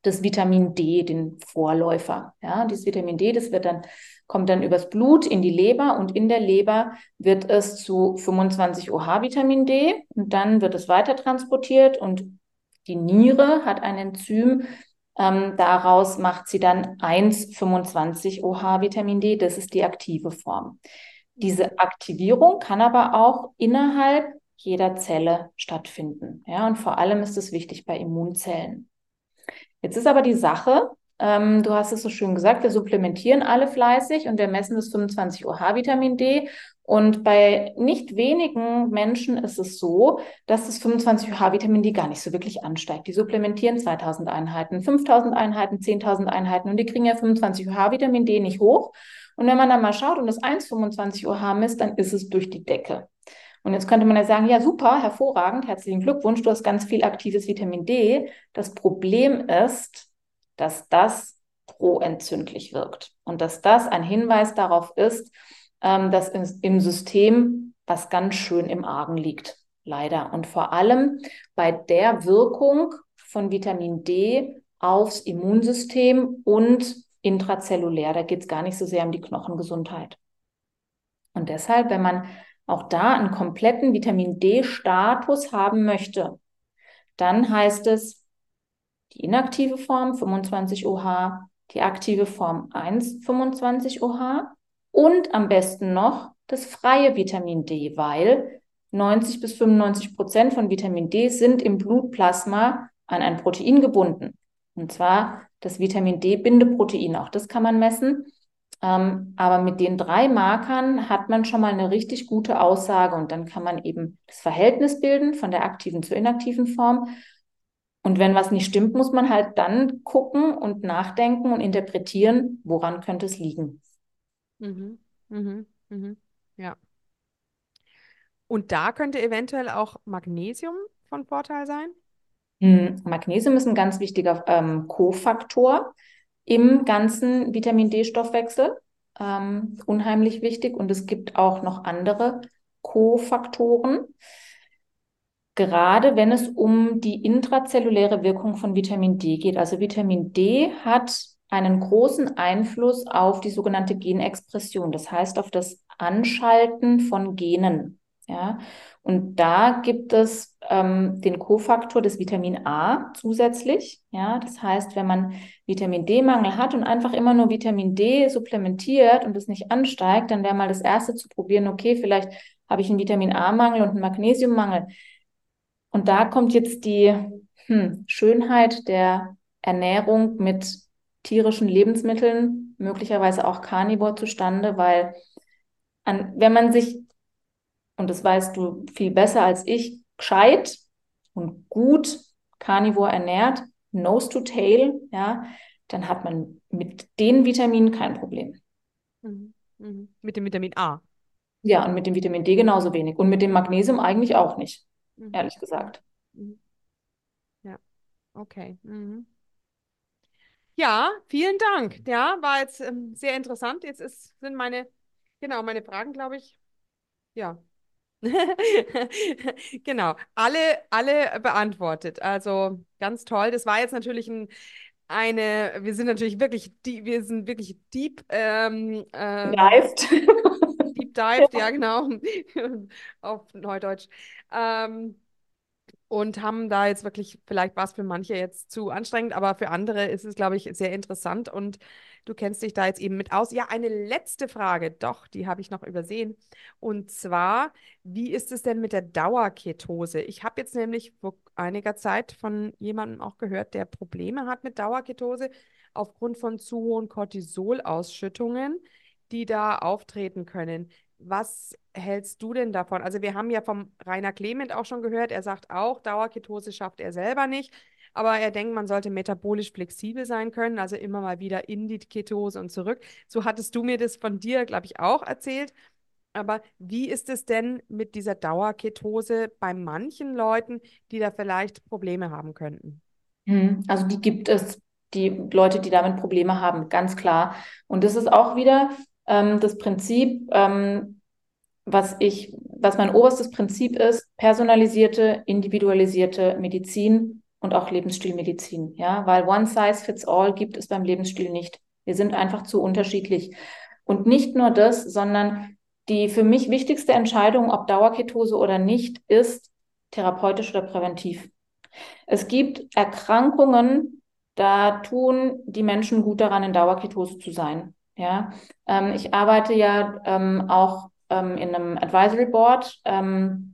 das Vitamin D, den Vorläufer. Ja, dieses Vitamin D, das wird dann, kommt dann übers Blut in die Leber und in der Leber wird es zu 25 OH-Vitamin D und dann wird es weiter transportiert und die Niere hat ein Enzym, ähm, daraus macht sie dann 1,25 OH-Vitamin D, das ist die aktive Form. Diese Aktivierung kann aber auch innerhalb jeder Zelle stattfinden. Ja, und vor allem ist es wichtig bei Immunzellen. Jetzt ist aber die Sache, ähm, du hast es so schön gesagt, wir supplementieren alle fleißig und wir messen das 25 OH-Vitamin D. Und bei nicht wenigen Menschen ist es so, dass das 25 OH-Vitamin D gar nicht so wirklich ansteigt. Die supplementieren 2000 Einheiten, 5000 Einheiten, 10.000 Einheiten und die kriegen ja 25 OH-Vitamin D nicht hoch. Und wenn man dann mal schaut und das 1,25 OH misst, dann ist es durch die Decke. Und jetzt könnte man ja sagen, ja super, hervorragend, herzlichen Glückwunsch, du hast ganz viel aktives Vitamin D. Das Problem ist, dass das proentzündlich wirkt und dass das ein Hinweis darauf ist, ähm, dass im System was ganz schön im Argen liegt, leider. Und vor allem bei der Wirkung von Vitamin D aufs Immunsystem und intrazellulär. Da geht es gar nicht so sehr um die Knochengesundheit. Und deshalb, wenn man auch da einen kompletten Vitamin D-Status haben möchte, dann heißt es die inaktive Form 25 OH, die aktive Form 1 25 OH und am besten noch das freie Vitamin D, weil 90 bis 95 Prozent von Vitamin D sind im Blutplasma an ein Protein gebunden. Und zwar das Vitamin D-Bindeprotein, auch das kann man messen. Ähm, aber mit den drei Markern hat man schon mal eine richtig gute Aussage und dann kann man eben das Verhältnis bilden von der aktiven zur inaktiven Form. Und wenn was nicht stimmt, muss man halt dann gucken und nachdenken und interpretieren, woran könnte es liegen. Mhm. Mhm. Mhm. Ja. Und da könnte eventuell auch Magnesium von Vorteil sein? Hm, Magnesium ist ein ganz wichtiger ähm, Kofaktor im ganzen Vitamin D-Stoffwechsel. Ähm, unheimlich wichtig. Und es gibt auch noch andere Kofaktoren. Gerade wenn es um die intrazelluläre Wirkung von Vitamin D geht. Also Vitamin D hat einen großen Einfluss auf die sogenannte Genexpression, das heißt auf das Anschalten von Genen. Ja, und da gibt es ähm, den Kofaktor des Vitamin A zusätzlich. Ja, das heißt, wenn man Vitamin D-Mangel hat und einfach immer nur Vitamin D supplementiert und es nicht ansteigt, dann wäre mal das erste zu probieren, okay, vielleicht habe ich einen Vitamin A-Mangel und einen Magnesiummangel. Und da kommt jetzt die hm, Schönheit der Ernährung mit tierischen Lebensmitteln, möglicherweise auch Carnivore zustande, weil an, wenn man sich und das weißt du viel besser als ich, gescheit und gut Carnivore ernährt, nose to tail, ja, dann hat man mit den Vitaminen kein Problem. Mhm. Mhm. Mit dem Vitamin A. Ja, und mit dem Vitamin D genauso wenig. Und mit dem Magnesium eigentlich auch nicht, mhm. ehrlich gesagt. Mhm. Ja, okay. Mhm. Ja, vielen Dank. Ja, war jetzt ähm, sehr interessant. Jetzt ist, sind meine, genau, meine Fragen, glaube ich, ja, genau, alle, alle beantwortet. Also ganz toll. Das war jetzt natürlich ein, eine, wir sind natürlich wirklich, die, wir sind wirklich deep, ähm, ähm, dived. Deep dived, ja, genau, auf Neudeutsch. Ähm, und haben da jetzt wirklich, vielleicht war es für manche jetzt zu anstrengend, aber für andere ist es, glaube ich, sehr interessant und du kennst dich da jetzt eben mit aus. Ja, eine letzte Frage, doch, die habe ich noch übersehen. Und zwar, wie ist es denn mit der Dauerketose? Ich habe jetzt nämlich vor einiger Zeit von jemandem auch gehört, der Probleme hat mit Dauerketose aufgrund von zu hohen Cortisolausschüttungen, die da auftreten können. Was hältst du denn davon? Also wir haben ja vom Rainer Clement auch schon gehört, er sagt auch, Dauerketose schafft er selber nicht, aber er denkt, man sollte metabolisch flexibel sein können, also immer mal wieder in die Ketose und zurück. So hattest du mir das von dir, glaube ich, auch erzählt. Aber wie ist es denn mit dieser Dauerketose bei manchen Leuten, die da vielleicht Probleme haben könnten? Hm, also die gibt es, die Leute, die damit Probleme haben, ganz klar. Und das ist auch wieder ähm, das Prinzip, ähm, was ich, was mein oberstes Prinzip ist, personalisierte, individualisierte Medizin und auch Lebensstilmedizin. Ja, weil one size fits all gibt es beim Lebensstil nicht. Wir sind einfach zu unterschiedlich. Und nicht nur das, sondern die für mich wichtigste Entscheidung, ob Dauerketose oder nicht, ist therapeutisch oder präventiv. Es gibt Erkrankungen, da tun die Menschen gut daran, in Dauerketose zu sein. Ja, ähm, ich arbeite ja ähm, auch ähm, in einem Advisory Board ähm,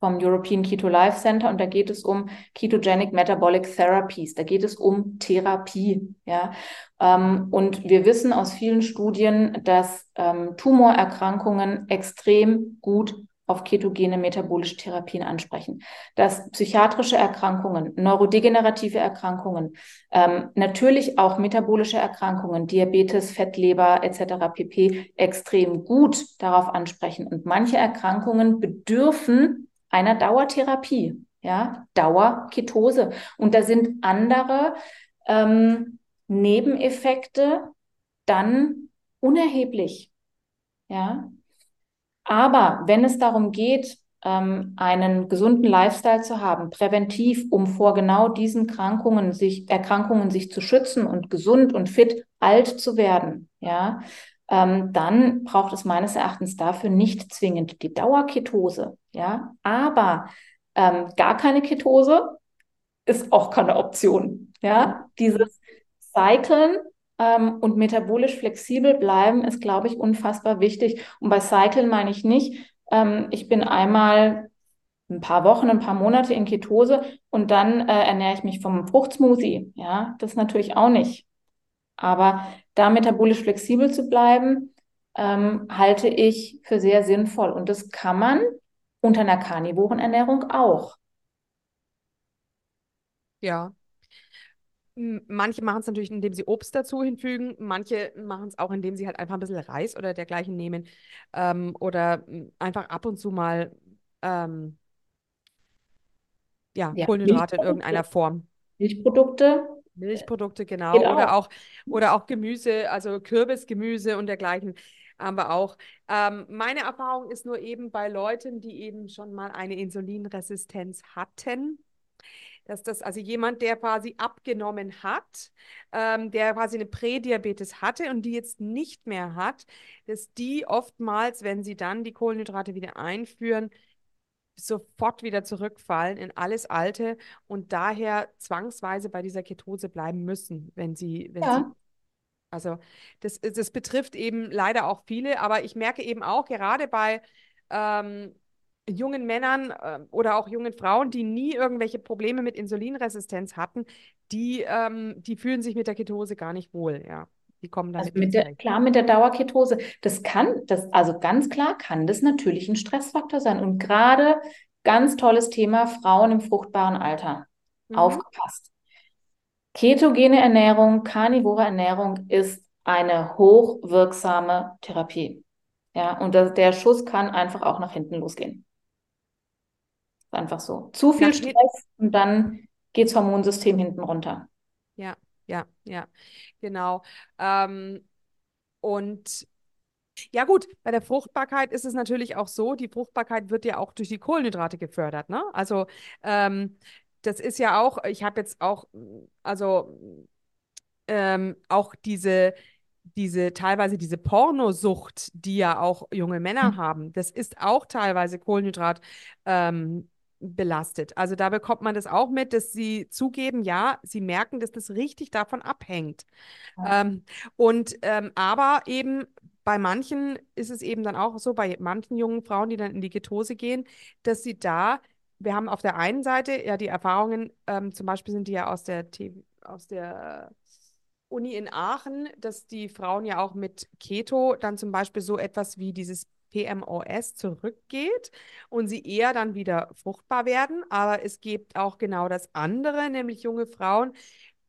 vom European Keto Life Center und da geht es um Ketogenic Metabolic Therapies. Da geht es um Therapie. Ja, ähm, und wir wissen aus vielen Studien, dass ähm, Tumorerkrankungen extrem gut auf ketogene metabolische Therapien ansprechen. Dass psychiatrische Erkrankungen, neurodegenerative Erkrankungen, ähm, natürlich auch metabolische Erkrankungen, Diabetes, Fettleber etc. pp. extrem gut darauf ansprechen. Und manche Erkrankungen bedürfen einer Dauertherapie, ja, Dauerketose. Und da sind andere ähm, Nebeneffekte dann unerheblich. Ja, aber wenn es darum geht, ähm, einen gesunden Lifestyle zu haben, präventiv, um vor genau diesen Krankungen sich, Erkrankungen sich zu schützen und gesund und fit alt zu werden, ja, ähm, dann braucht es meines Erachtens dafür nicht zwingend die Dauerketose, ja, aber ähm, gar keine Ketose ist auch keine Option, ja, dieses Cyclen ähm, und metabolisch flexibel bleiben ist, glaube ich, unfassbar wichtig. Und bei Cyclen meine ich nicht, ähm, ich bin einmal ein paar Wochen, ein paar Monate in Ketose und dann äh, ernähre ich mich vom Fruchtsmoothie. Ja, das natürlich auch nicht. Aber da metabolisch flexibel zu bleiben, ähm, halte ich für sehr sinnvoll. Und das kann man unter einer karnivoren Ernährung auch. Ja. Manche machen es natürlich, indem sie Obst dazu hinfügen. Manche machen es auch, indem sie halt einfach ein bisschen Reis oder dergleichen nehmen. Ähm, oder einfach ab und zu mal ähm, ja, ja, Kohlenhydrate in irgendeiner Form. Milchprodukte. Milchprodukte, genau. Oder auch. oder auch Gemüse, also Kürbisgemüse und dergleichen haben wir auch. Ähm, meine Erfahrung ist nur eben bei Leuten, die eben schon mal eine Insulinresistenz hatten, dass das also jemand, der quasi abgenommen hat, ähm, der quasi eine Prädiabetes hatte und die jetzt nicht mehr hat, dass die oftmals, wenn sie dann die Kohlenhydrate wieder einführen, sofort wieder zurückfallen in alles Alte und daher zwangsweise bei dieser Ketose bleiben müssen, wenn sie, wenn ja. sie also das, das betrifft eben leider auch viele, aber ich merke eben auch gerade bei ähm, jungen Männern äh, oder auch jungen Frauen, die nie irgendwelche Probleme mit Insulinresistenz hatten, die, ähm, die fühlen sich mit der Ketose gar nicht wohl, ja. Die kommen damit also mit der, klar mit der Dauerketose. Das kann, das, also ganz klar kann das natürlich ein Stressfaktor sein. Und gerade ganz tolles Thema Frauen im fruchtbaren Alter. Mhm. Aufgepasst. Ketogene Ernährung, karnivore Ernährung ist eine hochwirksame Therapie. Ja, und das, der Schuss kann einfach auch nach hinten losgehen. Einfach so. Zu viel Stress und dann geht das Hormonsystem hinten runter. Ja, ja, ja, genau. Ähm, und ja gut, bei der Fruchtbarkeit ist es natürlich auch so, die Fruchtbarkeit wird ja auch durch die Kohlenhydrate gefördert. Ne? Also ähm, das ist ja auch, ich habe jetzt auch, also ähm, auch diese, diese teilweise diese Pornosucht, die ja auch junge Männer mhm. haben, das ist auch teilweise Kohlenhydrat ähm, belastet. Also da bekommt man das auch mit, dass sie zugeben, ja, sie merken, dass das richtig davon abhängt. Ja. Ähm, und ähm, aber eben bei manchen ist es eben dann auch so, bei manchen jungen Frauen, die dann in die Ketose gehen, dass sie da, wir haben auf der einen Seite ja die Erfahrungen, ähm, zum Beispiel sind die ja aus der, aus der Uni in Aachen, dass die Frauen ja auch mit Keto dann zum Beispiel so etwas wie dieses PMOS zurückgeht und sie eher dann wieder fruchtbar werden. Aber es gibt auch genau das andere, nämlich junge Frauen,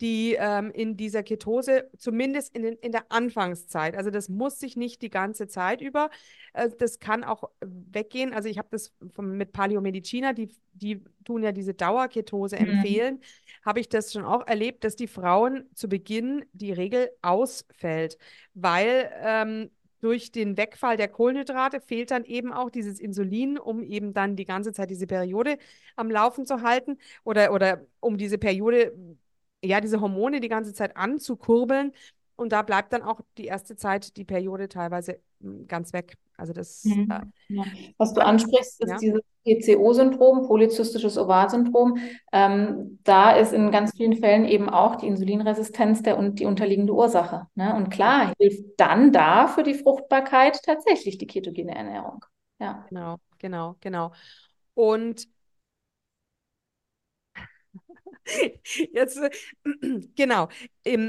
die ähm, in dieser Ketose, zumindest in, den, in der Anfangszeit, also das muss sich nicht die ganze Zeit über, äh, das kann auch weggehen. Also ich habe das vom, mit Paleomedicina, die, die tun ja diese Dauerketose mhm. empfehlen, habe ich das schon auch erlebt, dass die Frauen zu Beginn die Regel ausfällt, weil ähm, durch den Wegfall der Kohlenhydrate fehlt dann eben auch dieses Insulin, um eben dann die ganze Zeit diese Periode am Laufen zu halten oder, oder um diese Periode, ja, diese Hormone die ganze Zeit anzukurbeln. Und da bleibt dann auch die erste Zeit die Periode teilweise hm, ganz weg. Also das. Mhm. Äh. Was du ansprichst, ist ja. dieses PCO-Syndrom, polyzystisches Ovar-Syndrom. Ähm, da ist in ganz vielen Fällen eben auch die Insulinresistenz der und die unterliegende Ursache. Ne? Und klar hilft dann da für die Fruchtbarkeit tatsächlich die ketogene Ernährung. Ja. Genau, genau, genau. Und Jetzt, äh, genau.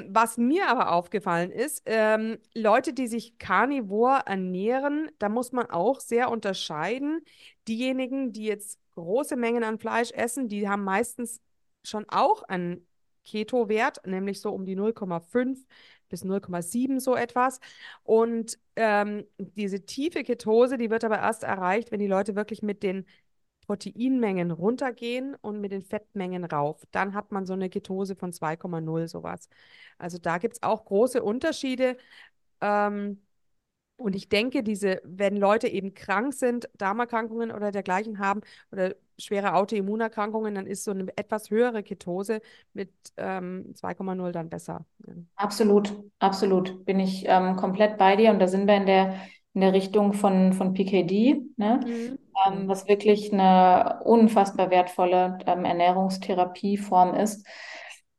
Was mir aber aufgefallen ist, ähm, Leute, die sich karnivor ernähren, da muss man auch sehr unterscheiden. Diejenigen, die jetzt große Mengen an Fleisch essen, die haben meistens schon auch einen Keto-Wert, nämlich so um die 0,5 bis 0,7 so etwas. Und ähm, diese tiefe Ketose, die wird aber erst erreicht, wenn die Leute wirklich mit den Proteinmengen runtergehen und mit den Fettmengen rauf. Dann hat man so eine Ketose von 2,0 sowas. Also da gibt es auch große Unterschiede. Ähm, und ich denke, diese, wenn Leute eben krank sind, Darmerkrankungen oder dergleichen haben oder schwere Autoimmunerkrankungen, dann ist so eine etwas höhere Ketose mit ähm, 2,0 dann besser. Absolut, absolut. Bin ich ähm, komplett bei dir. Und da sind wir in der in der Richtung von, von PKD, ne? Mhm. Ähm, was wirklich eine unfassbar wertvolle ähm, Ernährungstherapieform ist.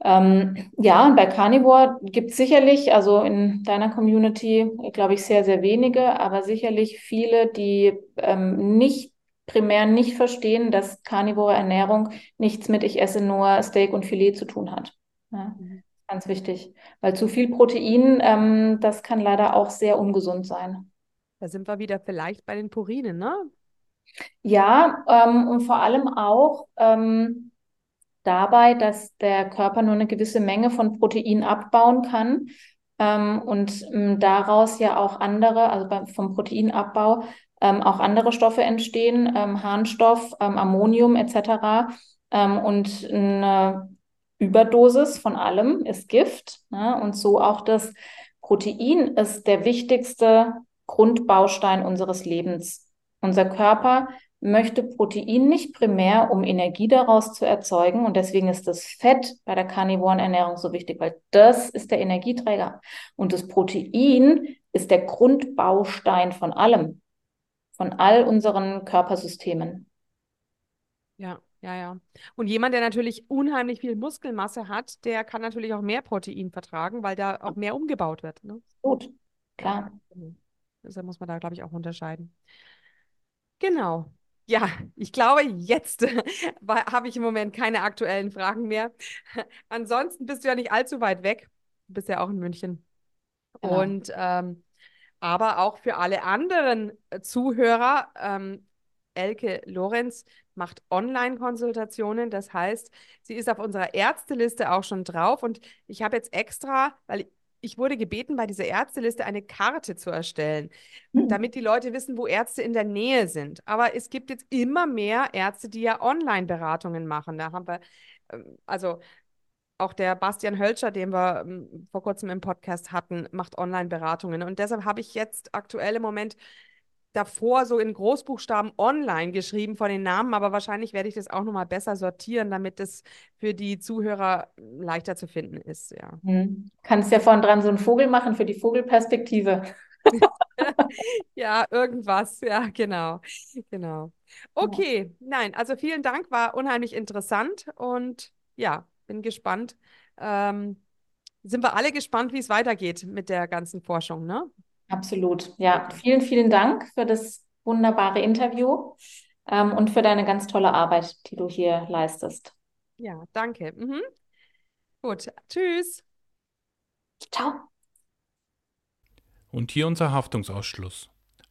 Ähm, ja, und bei Carnivore gibt es sicherlich, also in deiner Community, glaube ich, sehr, sehr wenige, aber sicherlich viele, die ähm, nicht primär nicht verstehen, dass karnivore Ernährung nichts mit ich esse nur Steak und Filet zu tun hat. Ja, mhm. Ganz wichtig, weil zu viel Protein, ähm, das kann leider auch sehr ungesund sein. Da sind wir wieder vielleicht bei den Purinen, ne? Ja, ähm, und vor allem auch ähm, dabei, dass der Körper nur eine gewisse Menge von Protein abbauen kann ähm, und ähm, daraus ja auch andere, also beim, vom Proteinabbau, ähm, auch andere Stoffe entstehen, ähm, Harnstoff, Ammonium etc. und eine Überdosis von allem ist Gift. Ne? Und so auch das Protein ist der wichtigste Grundbaustein unseres Lebens. Unser Körper möchte Protein nicht primär, um Energie daraus zu erzeugen. Und deswegen ist das Fett bei der karnivoren Ernährung so wichtig, weil das ist der Energieträger. Und das Protein ist der Grundbaustein von allem, von all unseren Körpersystemen. Ja, ja, ja. Und jemand, der natürlich unheimlich viel Muskelmasse hat, der kann natürlich auch mehr Protein vertragen, weil da auch mehr umgebaut wird. Ne? Gut, klar. Deshalb muss man da, glaube ich, auch unterscheiden. Genau. Ja, ich glaube, jetzt habe ich im Moment keine aktuellen Fragen mehr. Ansonsten bist du ja nicht allzu weit weg. Du bist ja auch in München. Genau. Und ähm, aber auch für alle anderen äh, Zuhörer, ähm, Elke Lorenz macht Online-Konsultationen. Das heißt, sie ist auf unserer Ärzteliste auch schon drauf. Und ich habe jetzt extra, weil ich wurde gebeten, bei dieser Ärzteliste eine Karte zu erstellen, mhm. damit die Leute wissen, wo Ärzte in der Nähe sind. Aber es gibt jetzt immer mehr Ärzte, die ja Online-Beratungen machen. Da haben wir, ähm, also auch der Bastian Hölscher, den wir ähm, vor kurzem im Podcast hatten, macht Online-Beratungen. Und deshalb habe ich jetzt aktuell im Moment davor so in Großbuchstaben online geschrieben von den Namen, aber wahrscheinlich werde ich das auch nochmal besser sortieren, damit es für die Zuhörer leichter zu finden ist. Ja. Hm. Kannst ja vorne dran so einen Vogel machen für die Vogelperspektive. ja, irgendwas, ja, genau. Genau. Okay, nein, also vielen Dank, war unheimlich interessant und ja, bin gespannt. Ähm, sind wir alle gespannt, wie es weitergeht mit der ganzen Forschung, ne? Absolut. Ja, vielen, vielen Dank für das wunderbare Interview ähm, und für deine ganz tolle Arbeit, die du hier leistest. Ja, danke. Mhm. Gut, tschüss. Ciao. Und hier unser Haftungsausschluss.